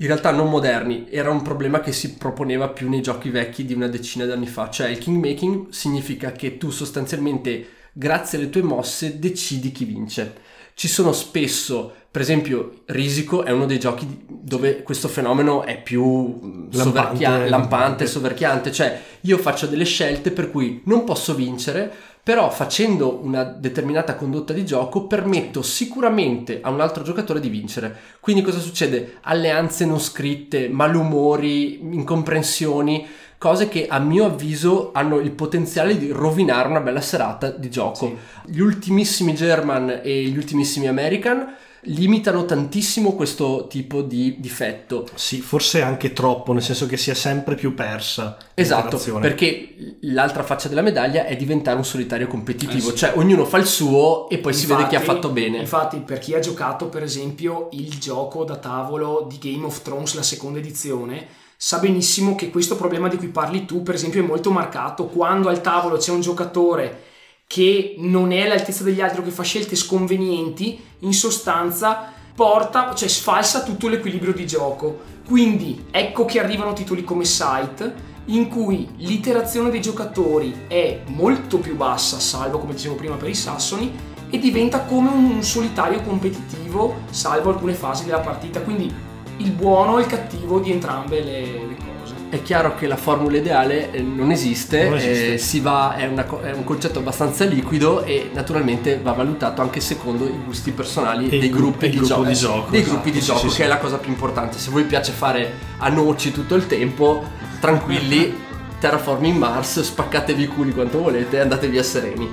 In realtà non moderni, era un problema che si proponeva più nei giochi vecchi di una decina d'anni fa. Cioè il kingmaking significa che tu sostanzialmente, grazie alle tue mosse, decidi chi vince. Ci sono spesso, per esempio, Risico è uno dei giochi di- dove questo fenomeno è più mm, Lampante. soverchia- lampante, soverchiante. Cioè io faccio delle scelte per cui non posso vincere, però facendo una determinata condotta di gioco permetto sicuramente a un altro giocatore di vincere. Quindi cosa succede? Alleanze non scritte, malumori, incomprensioni, cose che a mio avviso hanno il potenziale di rovinare una bella serata di gioco. Gli ultimissimi German e gli ultimissimi American limitano tantissimo questo tipo di difetto. Sì, forse anche troppo, nel senso che si è sempre più persa. Esatto, perché l'altra faccia della medaglia è diventare un solitario competitivo, Eh sì. cioè ognuno fa il suo e poi si vede chi ha Infatti- fatto bene. Infatti, per chi ha giocato, per esempio, il gioco da tavolo di Game of Thrones, la seconda edizione, sa benissimo che questo problema di cui parli tu, per esempio, è molto marcato quando al tavolo c'è un giocatore che non è all'altezza degli altri o che fa scelte sconvenienti, in sostanza porta, cioè sfalsa tutto l'equilibrio di gioco. Quindi ecco che arrivano titoli come Sight in cui l'iterazione dei giocatori è molto più bassa, salvo come dicevo prima per i Sassoni, e diventa come un solitario competitivo, salvo alcune fasi della partita. Quindi il buono e il cattivo di entrambe le, le cose. È chiaro che la formula ideale eh, non esiste, Non esiste. eh, si va, è, una è un concetto abbastanza liquido e naturalmente va valutato anche secondo i gusti personali E dei gruppi di gioco. di gioco, Dei esatto. gruppi di Sì, gioco, sì, che sì. è la cosa più importante. Se voi piace fare a noci tutto il tempo, tranquilli, terraforming Mars, spaccatevi i culi quanto volete e andate via sereni.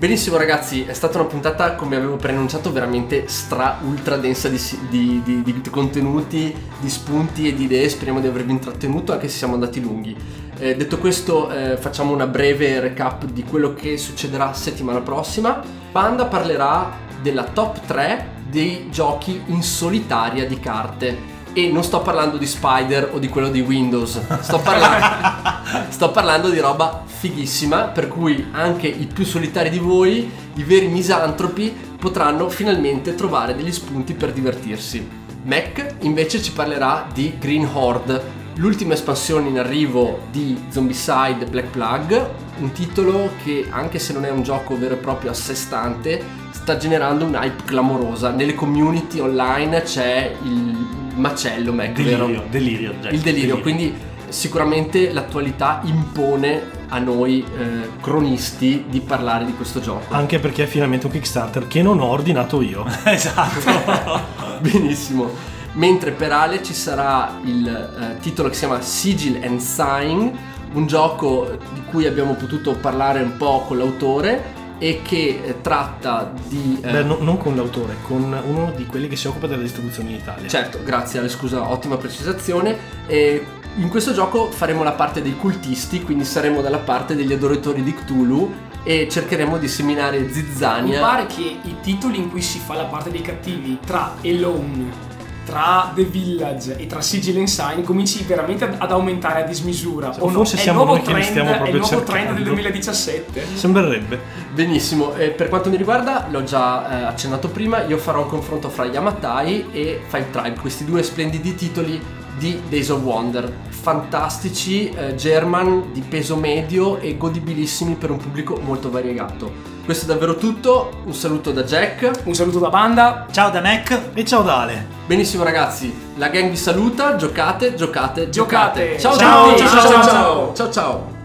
Benissimo ragazzi, è stata una puntata come avevo preannunciato veramente stra ultra densa di, di- di- di contenuti, di spunti e di idee, speriamo di avervi intrattenuto anche se siamo andati lunghi. Eh, detto questo eh, facciamo una breve recap di quello che succederà settimana prossima. Panda parlerà della top 3 dei giochi in solitaria di carte. E non sto parlando di Spider o di quello di Windows, sto parlando, sto parlando di roba fighissima per cui anche i più solitari di voi, i veri misantropi, potranno finalmente trovare degli spunti per divertirsi. Mac invece ci parlerà di Green Horde, l'ultima espansione in arrivo di Zombicide Black Plug, un titolo che anche se non è un gioco vero e proprio a sé stante, sta generando un hype clamorosa. Nelle community online c'è il macello Mac, Delirio, vero? delirio. Jack, il delirio, quindi sicuramente l'attualità impone a noi eh, cronisti di parlare di questo gioco. Anche perché è finalmente un Kickstarter che non ho ordinato io. Esatto. Benissimo. Mentre per Ale ci sarà il eh, titolo che si chiama Sigil and Sign, un gioco di cui abbiamo potuto parlare un po' con l'autore e che eh, tratta di... eh, Beh, no- non con l'autore, con uno di quelli che si occupa della distribuzione in Italia. Certo, grazie Ale, scusa, ottima precisazione. E in questo gioco faremo la parte dei cultisti, quindi saremo dalla parte degli adoratori di Cthulhu e cercheremo di seminare Mi zizzania. pare che i titoli in cui si fa la parte dei cattivi tra Alone, tra The Village e tra Sigil Sign cominci veramente ad- aumentare a dismisura. Sì, o no? forse è il siamo nuovo noi che trend, stiamo è il proprio nuovo trend cercando. del 2017. Sembrerebbe. Benissimo, e per quanto mi riguarda, l'ho già eh, accennato prima, io farò un confronto fra Yamatai e Five Tribe, questi due splendidi titoli di Days of Wonder. Fantastici, eh, German di peso medio e godibilissimi per un pubblico molto variegato. Questo è davvero tutto, un saluto da Jack. Un saluto da Banda. Ciao da Mac. E ciao Dale. Benissimo ragazzi, la gang vi saluta, giocate, giocate, giocate. Giocate. Ciao, Ciao, a tutti, ciao, ciao, ciao, ciao, ciao, ciao.